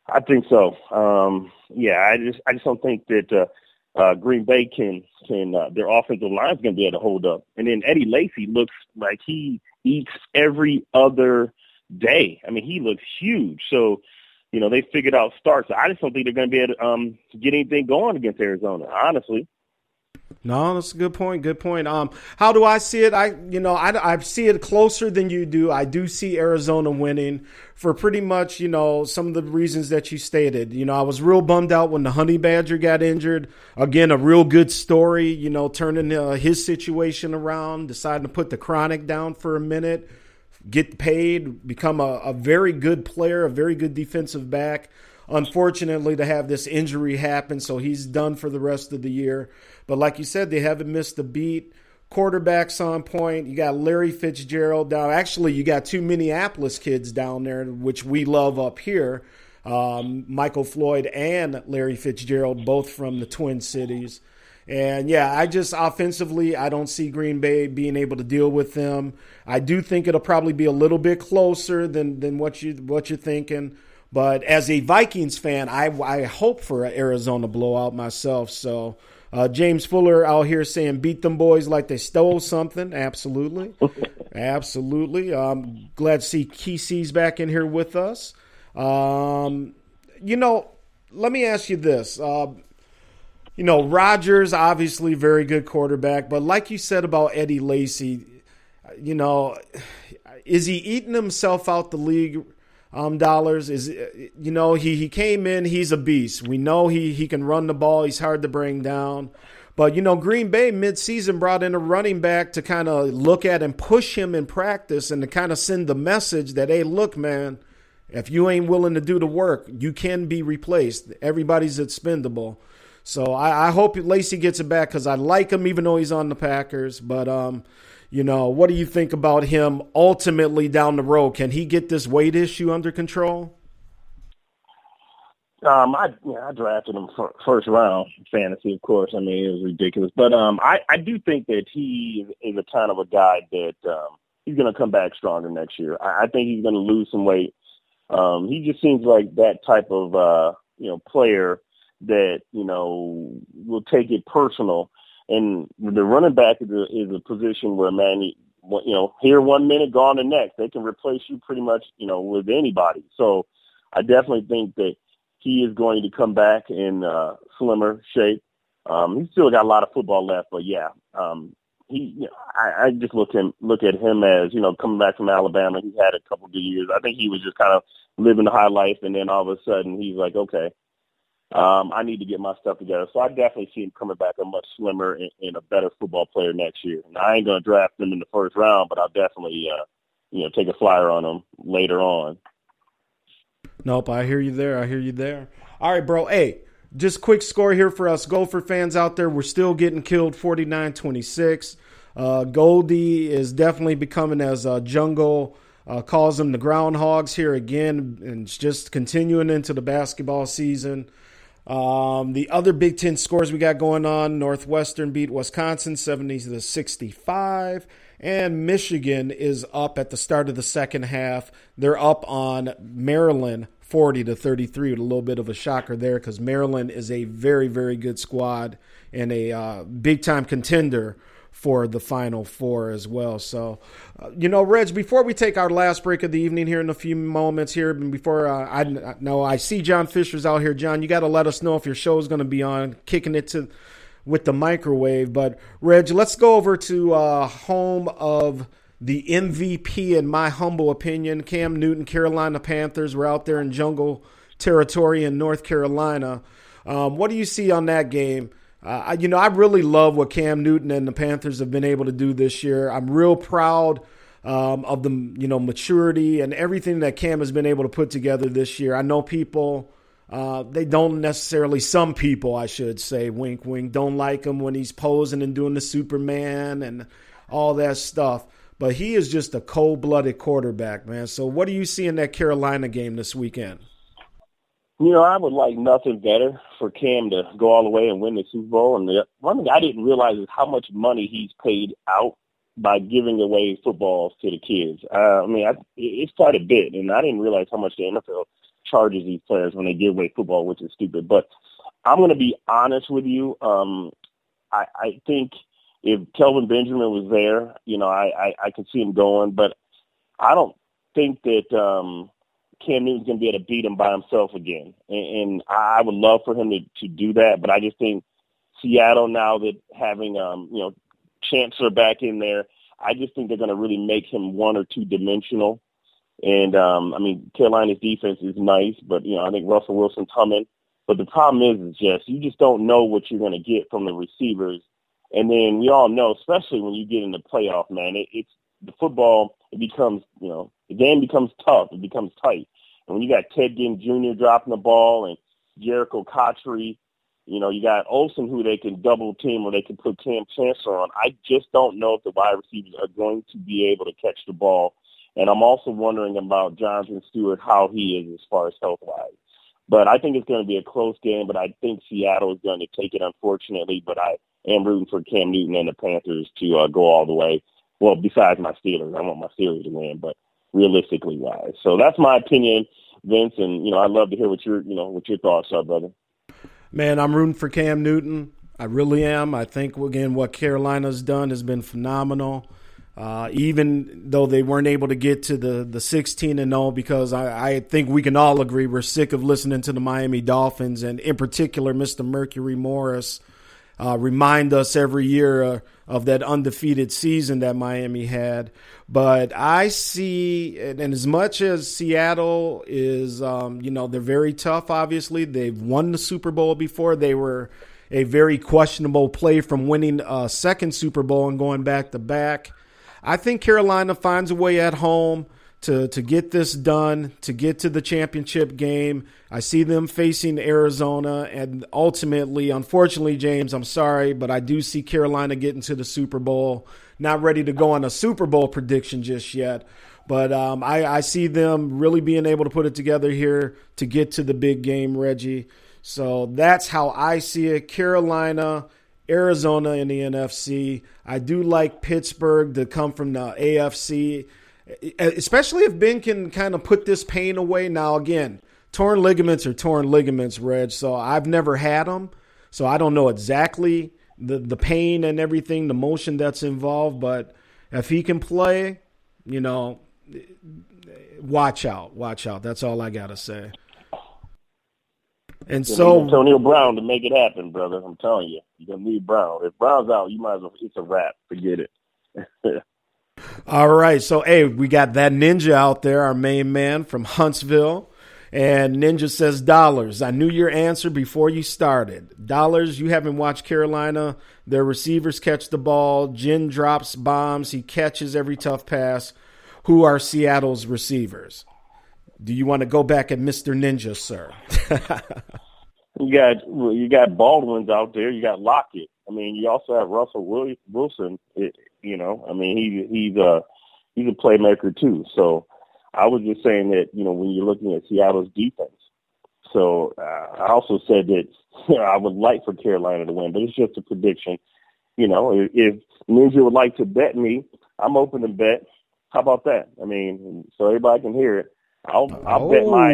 I think so. Um, yeah, I just I just don't think that uh, uh, Green Bay can can uh, their offensive line's going to be able to hold up. And then Eddie Lacy looks like he eats every other day. I mean, he looks huge. So, you know, they figured out starts. I just don't think they're going to be able to um, get anything going against Arizona. Honestly, No, that's a good point. Good point. Um, how do I see it? I, you know, I, I see it closer than you do. I do see Arizona winning for pretty much, you know, some of the reasons that you stated. You know, I was real bummed out when the Honey Badger got injured. Again, a real good story. You know, turning uh, his situation around, deciding to put the chronic down for a minute, get paid, become a, a very good player, a very good defensive back unfortunately to have this injury happen so he's done for the rest of the year but like you said they haven't missed a beat quarterbacks on point you got larry fitzgerald down actually you got two minneapolis kids down there which we love up here um, michael floyd and larry fitzgerald both from the twin cities and yeah, I just offensively, I don't see Green Bay being able to deal with them. I do think it'll probably be a little bit closer than than what you what you're thinking. But as a Vikings fan, I, I hope for an Arizona blowout myself. So uh, James Fuller out here saying beat them boys like they stole something. Absolutely, absolutely. I'm glad to see Kesey's back in here with us. Um, you know, let me ask you this. Uh, you know, Rodgers obviously very good quarterback, but like you said about Eddie Lacy, you know, is he eating himself out the league? Um, dollars is you know he he came in he's a beast. We know he he can run the ball he's hard to bring down. But you know Green Bay midseason brought in a running back to kind of look at and push him in practice and to kind of send the message that hey look man if you ain't willing to do the work you can be replaced. Everybody's expendable. So I, I hope Lacy gets it back because I like him even though he's on the Packers. But um you know, what do you think about him ultimately down the road? Can he get this weight issue under control? Um, I yeah, I drafted him for first round fantasy, of course. I mean, it was ridiculous, but um, I I do think that he is a kind of a guy that um, he's going to come back stronger next year. I, I think he's going to lose some weight. Um, he just seems like that type of uh, you know player that you know will take it personal and the running back is a, is a position where, man, you, you know, here one minute, gone the next. They can replace you pretty much, you know, with anybody. So I definitely think that he is going to come back in uh, slimmer shape. Um, he's still got a lot of football left, but yeah, um, he. You know, I, I just look him look at him as you know coming back from Alabama. He had a couple good years. I think he was just kind of living the high life, and then all of a sudden he's like, okay, um, I need to get my stuff together. So I definitely see him coming back a much slimmer and, and a better football player next year. And I ain't going to draft him in the first round, but I'll definitely, uh, you know, take a flyer on him later on. Nope, I hear you there. I hear you there. All right, bro. Hey, just quick score here for us Gopher fans out there. We're still getting killed 49 26. Uh, Goldy is definitely becoming as uh, Jungle uh, calls them the groundhogs here again, and just continuing into the basketball season. Um, the other Big Ten scores we got going on: Northwestern beat Wisconsin seventy to sixty-five, and Michigan is up at the start of the second half. They're up on Maryland forty to thirty-three, with a little bit of a shocker there because Maryland is a very, very good squad and a uh, big-time contender for the Final Four as well. So, uh, you know, Reg, before we take our last break of the evening here in a few moments here, before uh, I know I see John Fisher's out here. John, you got to let us know if your show is going to be on, kicking it to with the microwave. But Reg, let's go over to uh, home of the MVP, in my humble opinion, Cam Newton, Carolina Panthers. We're out there in jungle territory in North Carolina. Um, what do you see on that game? Uh, you know, I really love what Cam Newton and the Panthers have been able to do this year. I'm real proud um, of the you know maturity and everything that Cam has been able to put together this year. I know people uh, they don't necessarily some people I should say wink wink don't like him when he's posing and doing the Superman and all that stuff. But he is just a cold blooded quarterback, man. So what do you see in that Carolina game this weekend? You know, I would like nothing better for Cam to go all the way and win the Super Bowl. And the one thing I didn't realize is how much money he's paid out by giving away footballs to the kids. Uh, I mean, I, it's quite a bit, and I didn't realize how much the NFL charges these players when they give away football, which is stupid. But I'm going to be honest with you. Um, I, I think if Kelvin Benjamin was there, you know, I, I, I could see him going, but I don't think that um, Cam Newton's going to be able to beat him by himself again. And, and I would love for him to, to do that, but I just think Seattle now that having, um, you know, Chancellor back in there, I just think they're going to really make him one or two dimensional. And, um, I mean, Carolina's defense is nice, but, you know, I think Russell Wilson's coming. But the problem is, is just, you just don't know what you're going to get from the receivers. And then we all know, especially when you get in the playoff, man, it, it's the football, it becomes, you know, the game becomes tough. It becomes tight. And when you got Ted Ginn Jr. dropping the ball and Jericho Cotchery, you know, you got Olsen who they can double team or they can put Kam Chancellor on. I just don't know if the wide receivers are going to be able to catch the ball. And I'm also wondering about Jonathan Stewart, how he is as far as health-wise. But I think it's going to be a close game, but I think Seattle is going to take it, unfortunately. But I am rooting for Cam Newton and the Panthers to uh, go all the way. Well, besides my Steelers, I want my Steelers to win, but realistically wise. So that's my opinion, Vince, and you know I'd love to hear what your you know what your thoughts are, brother. Man, I'm rooting for Cam Newton. I really am. I think again what Carolina's done has been phenomenal. Uh, even though they weren't able to get to the, the 16 and 0, because I, I think we can all agree we're sick of listening to the Miami Dolphins and, in particular, Mr. Mercury Morris uh, remind us every year uh, of that undefeated season that Miami had. But I see, and as much as Seattle is, um, you know, they're very tough, obviously, they've won the Super Bowl before. They were a very questionable play from winning a second Super Bowl and going back to back. I think Carolina finds a way at home to to get this done, to get to the championship game. I see them facing Arizona, and ultimately, unfortunately, James, I'm sorry, but I do see Carolina getting to the Super Bowl. Not ready to go on a Super Bowl prediction just yet, but um, I, I see them really being able to put it together here to get to the big game, Reggie. So that's how I see it. Carolina. Arizona in the NFC. I do like Pittsburgh to come from the AFC especially if Ben can kind of put this pain away. Now, again, torn ligaments are torn ligaments, Reg. So I've never had them, so I don't know exactly the the pain and everything, the motion that's involved. But if he can play, you know, watch out, watch out. That's all I gotta say. And so Antonio Brown to make it happen, brother. I'm telling you, you're gonna need Brown. If Brown's out, you might as well. It's a wrap. Forget it. All right. So, hey, we got that ninja out there, our main man from Huntsville. And Ninja says, Dollars. I knew your answer before you started. Dollars, you haven't watched Carolina. Their receivers catch the ball. Ginn drops bombs. He catches every tough pass. Who are Seattle's receivers? Do you want to go back at Mr. Ninja, sir? you got you got Baldwin's out there. You got Lockett. I mean, you also have Russell Wilson. You know, I mean, he he's a he's a playmaker too. So I was just saying that you know when you're looking at Seattle's defense. So uh, I also said that you know, I would like for Carolina to win, but it's just a prediction. You know, if, if Ninja would like to bet me, I'm open to bet. How about that? I mean, so everybody can hear it. I'll I'll oh. bet my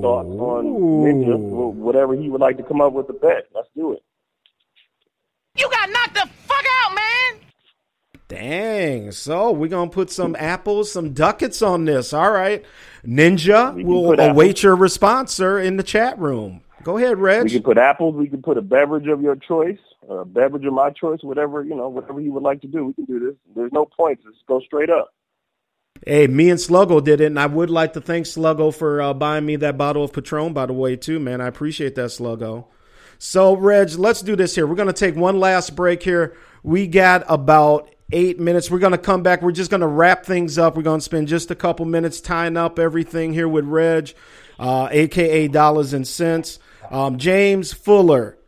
thoughts on Ninja, whatever he would like to come up with a bet. Let's do it. You got knocked the fuck out, man. Dang. So we're going to put some apples, some ducats on this. All right. Ninja we will await apples. your response, sir, in the chat room. Go ahead, Reg. We can put apples. We can put a beverage of your choice, a beverage of my choice, whatever, you know, whatever you would like to do. We can do this. There's no points. Let's go straight up. Hey, me and Sluggo did it, and I would like to thank Sluggo for uh, buying me that bottle of Patron, by the way, too, man. I appreciate that, Sluggo. So, Reg, let's do this here. We're going to take one last break here. We got about eight minutes. We're going to come back. We're just going to wrap things up. We're going to spend just a couple minutes tying up everything here with Reg, uh, aka Dollars and Cents. Um, James Fuller,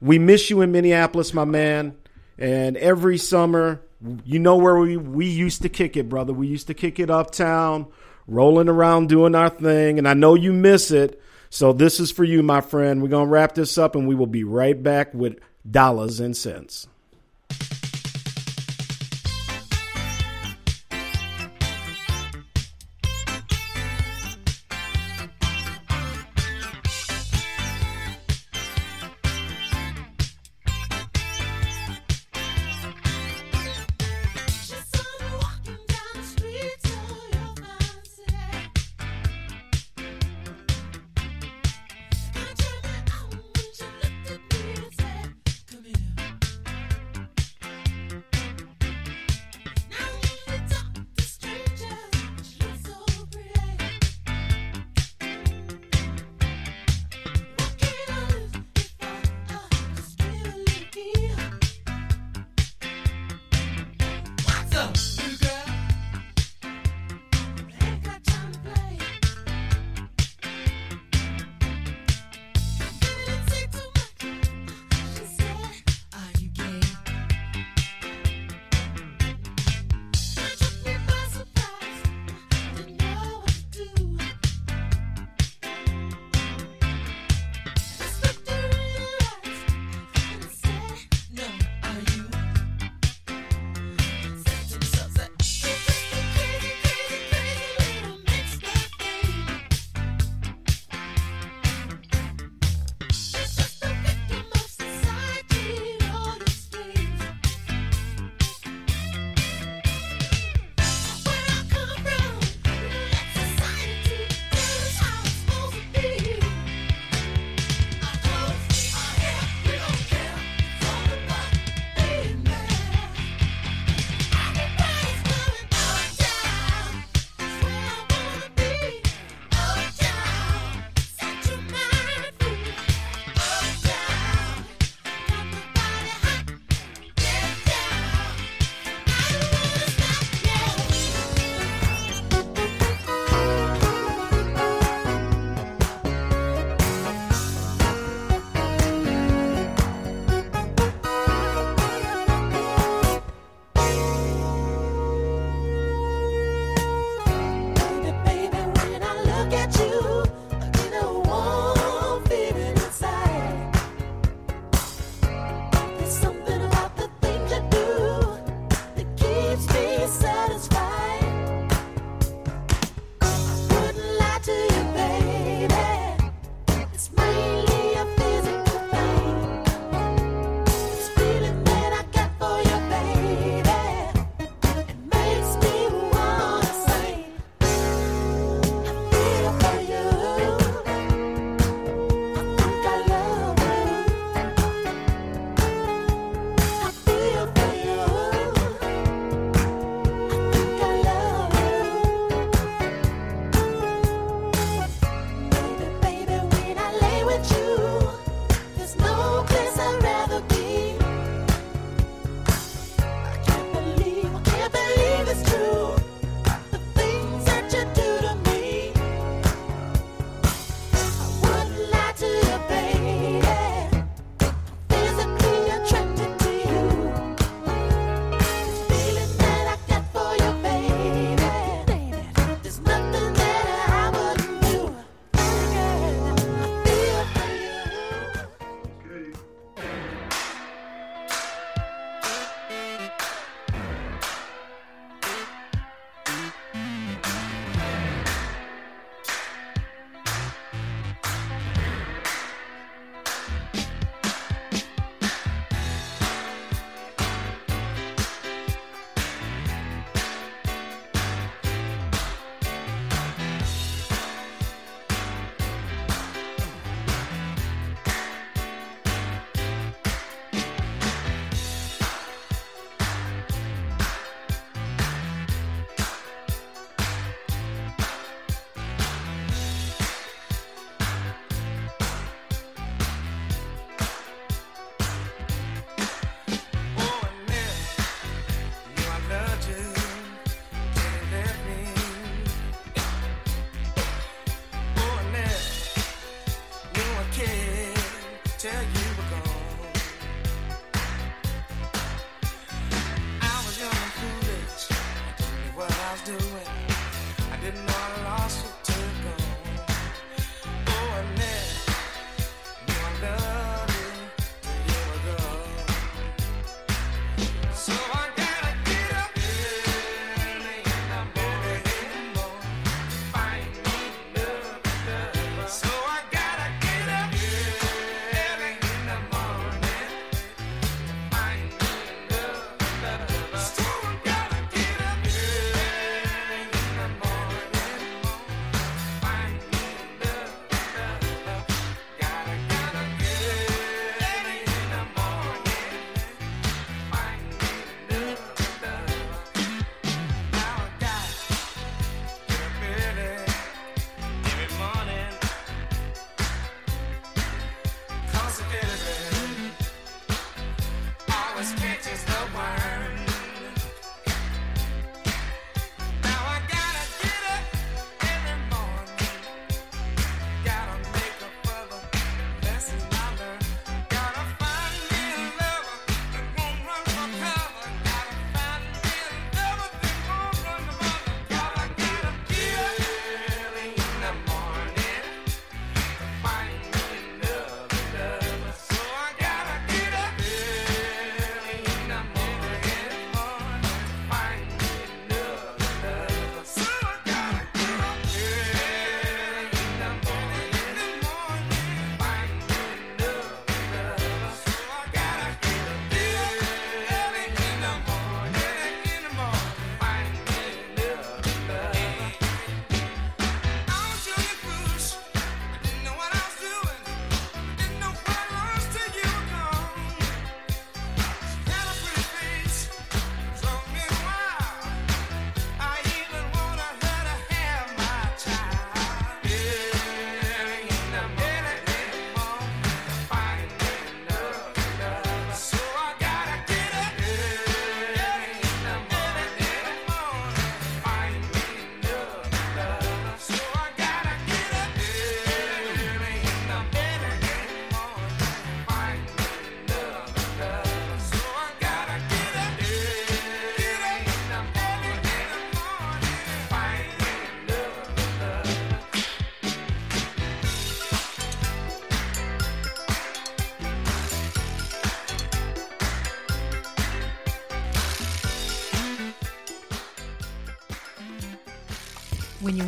we miss you in Minneapolis, my man. And every summer, you know where we, we used to kick it, brother. We used to kick it uptown, rolling around doing our thing. And I know you miss it. So this is for you, my friend. We're going to wrap this up and we will be right back with dollars and cents.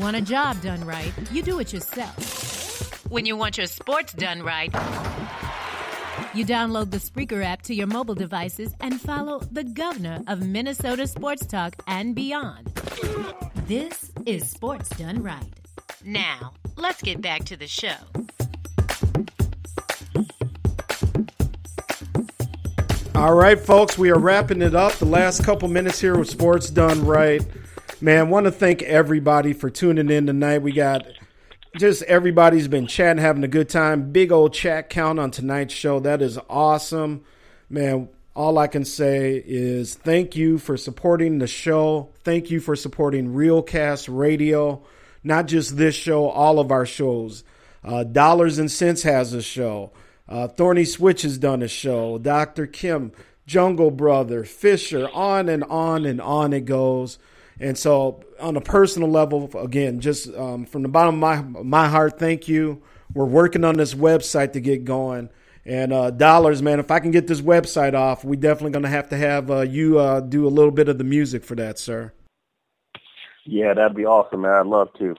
Want a job done right, you do it yourself. When you want your sports done right, You download the Spreaker app to your mobile devices and follow the governor of Minnesota Sports Talk and beyond. This is Sports Done Right. now let's get back to the show. All right, folks, we are wrapping it up. The last couple minutes here with Sports Done Right. Man, want to thank everybody for tuning in tonight. We got just everybody's been chatting, having a good time. Big old chat count on tonight's show. That is awesome. Man, all I can say is thank you for supporting the show. Thank you for supporting Realcast Radio. Not just this show, all of our shows. Uh, Dollars and Cents has a show. Uh, Thorny Switch has done a show. Dr. Kim, Jungle Brother, Fisher, on and on and on it goes. And so, on a personal level, again, just um, from the bottom of my my heart, thank you. We're working on this website to get going. And uh, dollars, man, if I can get this website off, we definitely going to have to have uh, you uh, do a little bit of the music for that, sir. Yeah, that'd be awesome, man. I'd love to.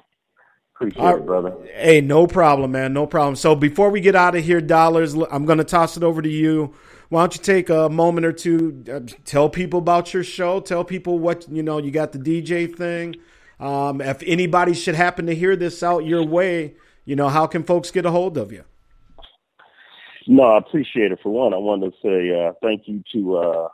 Appreciate it, brother. Hey, no problem, man. No problem. So before we get out of here, dollars, I'm going to toss it over to you. Why don't you take a moment or two, uh, tell people about your show, tell people what you know. You got the DJ thing. Um, if anybody should happen to hear this out your way, you know, how can folks get a hold of you? No, I appreciate it. For one, I wanted to say uh, thank you to uh,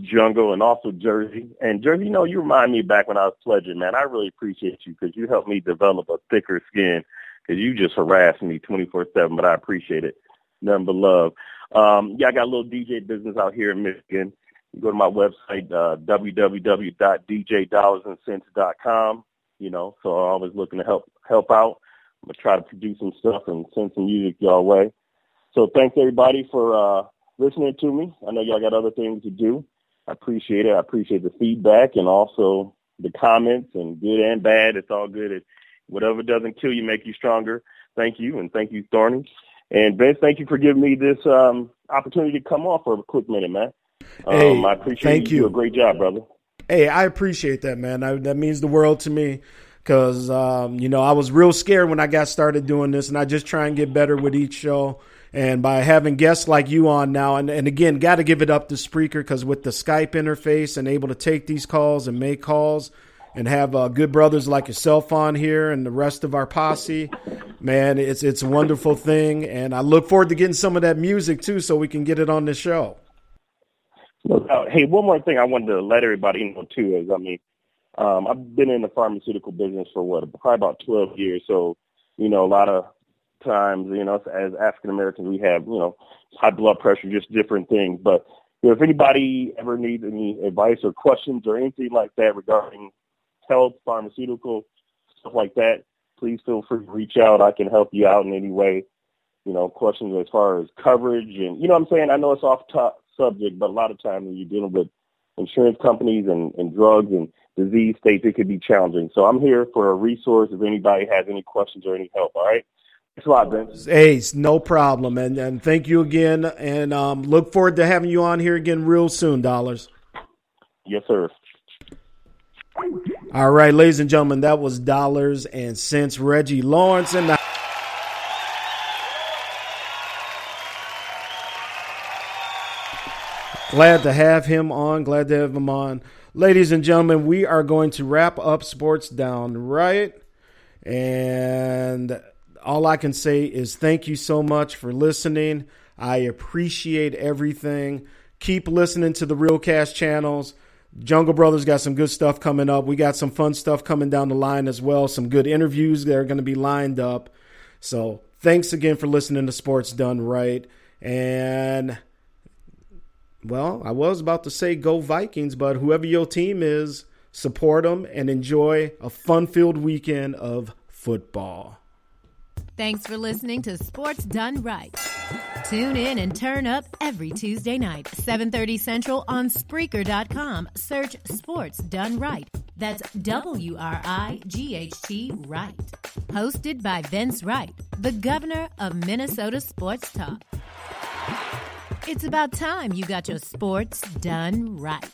Jungle and also Jersey. And Jersey, you know, you remind me back when I was pledging, man. I really appreciate you because you helped me develop a thicker skin because you just harassed me 24-7, but I appreciate it. Nothing but love. Um, yeah, I got a little DJ business out here in Michigan. You go to my website, uh, www.djdollarsandcents.com. You know, so I'm always looking to help help out. I'm gonna try to produce some stuff and send some music your way. So thanks everybody for uh, listening to me. I know y'all got other things to do. I appreciate it. I appreciate the feedback and also the comments and good and bad. It's all good. It, whatever doesn't kill you make you stronger. Thank you and thank you, Thorny. And Vince, thank you for giving me this um, opportunity to come off for a quick minute, man. Um, Hey, I appreciate thank you. you. do a great job, brother. Hey, I appreciate that, man. I, that means the world to me because, um, you know, I was real scared when I got started doing this, and I just try and get better with each show. And by having guests like you on now, and, and again, got to give it up to Spreaker because with the Skype interface and able to take these calls and make calls and have uh, good brothers like yourself on here and the rest of our posse, man, it's it's a wonderful thing. And I look forward to getting some of that music too, so we can get it on the show. Hey, one more thing I wanted to let everybody know too is, I mean, um, I've been in the pharmaceutical business for what, probably about 12 years. So, you know, a lot of times, you know, as African Americans, we have, you know, high blood pressure, just different things. But you know, if anybody ever needs any advice or questions or anything like that regarding health, pharmaceutical, stuff like that, please feel free to reach out. I can help you out in any way. You know, questions as far as coverage and, you know what I'm saying? I know it's off top subject, but a lot of times when you're dealing with insurance companies and, and drugs and disease states, it could be challenging. So I'm here for a resource if anybody has any questions or any help. All right. Thanks a lot, Ben. Hey, no problem, and and thank you again, and um, look forward to having you on here again real soon, dollars. Yes, sir. All right, ladies and gentlemen, that was dollars and cents. Reggie Lawrence and the. Glad to have him on. Glad to have him on. Ladies and gentlemen, we are going to wrap up Sports Done Right. And all I can say is thank you so much for listening. I appreciate everything. Keep listening to the Realcast channels. Jungle Brothers got some good stuff coming up. We got some fun stuff coming down the line as well. Some good interviews that are going to be lined up. So thanks again for listening to Sports Done Right. And well, I was about to say go Vikings, but whoever your team is, support them and enjoy a fun-filled weekend of football. Thanks for listening to Sports Done Right. Tune in and turn up every Tuesday night, 7:30 Central on Spreaker.com. Search Sports Done Right. That's W R I G H T Right. Hosted by Vince Wright, the governor of Minnesota Sports Talk. It's about time you got your sports done right.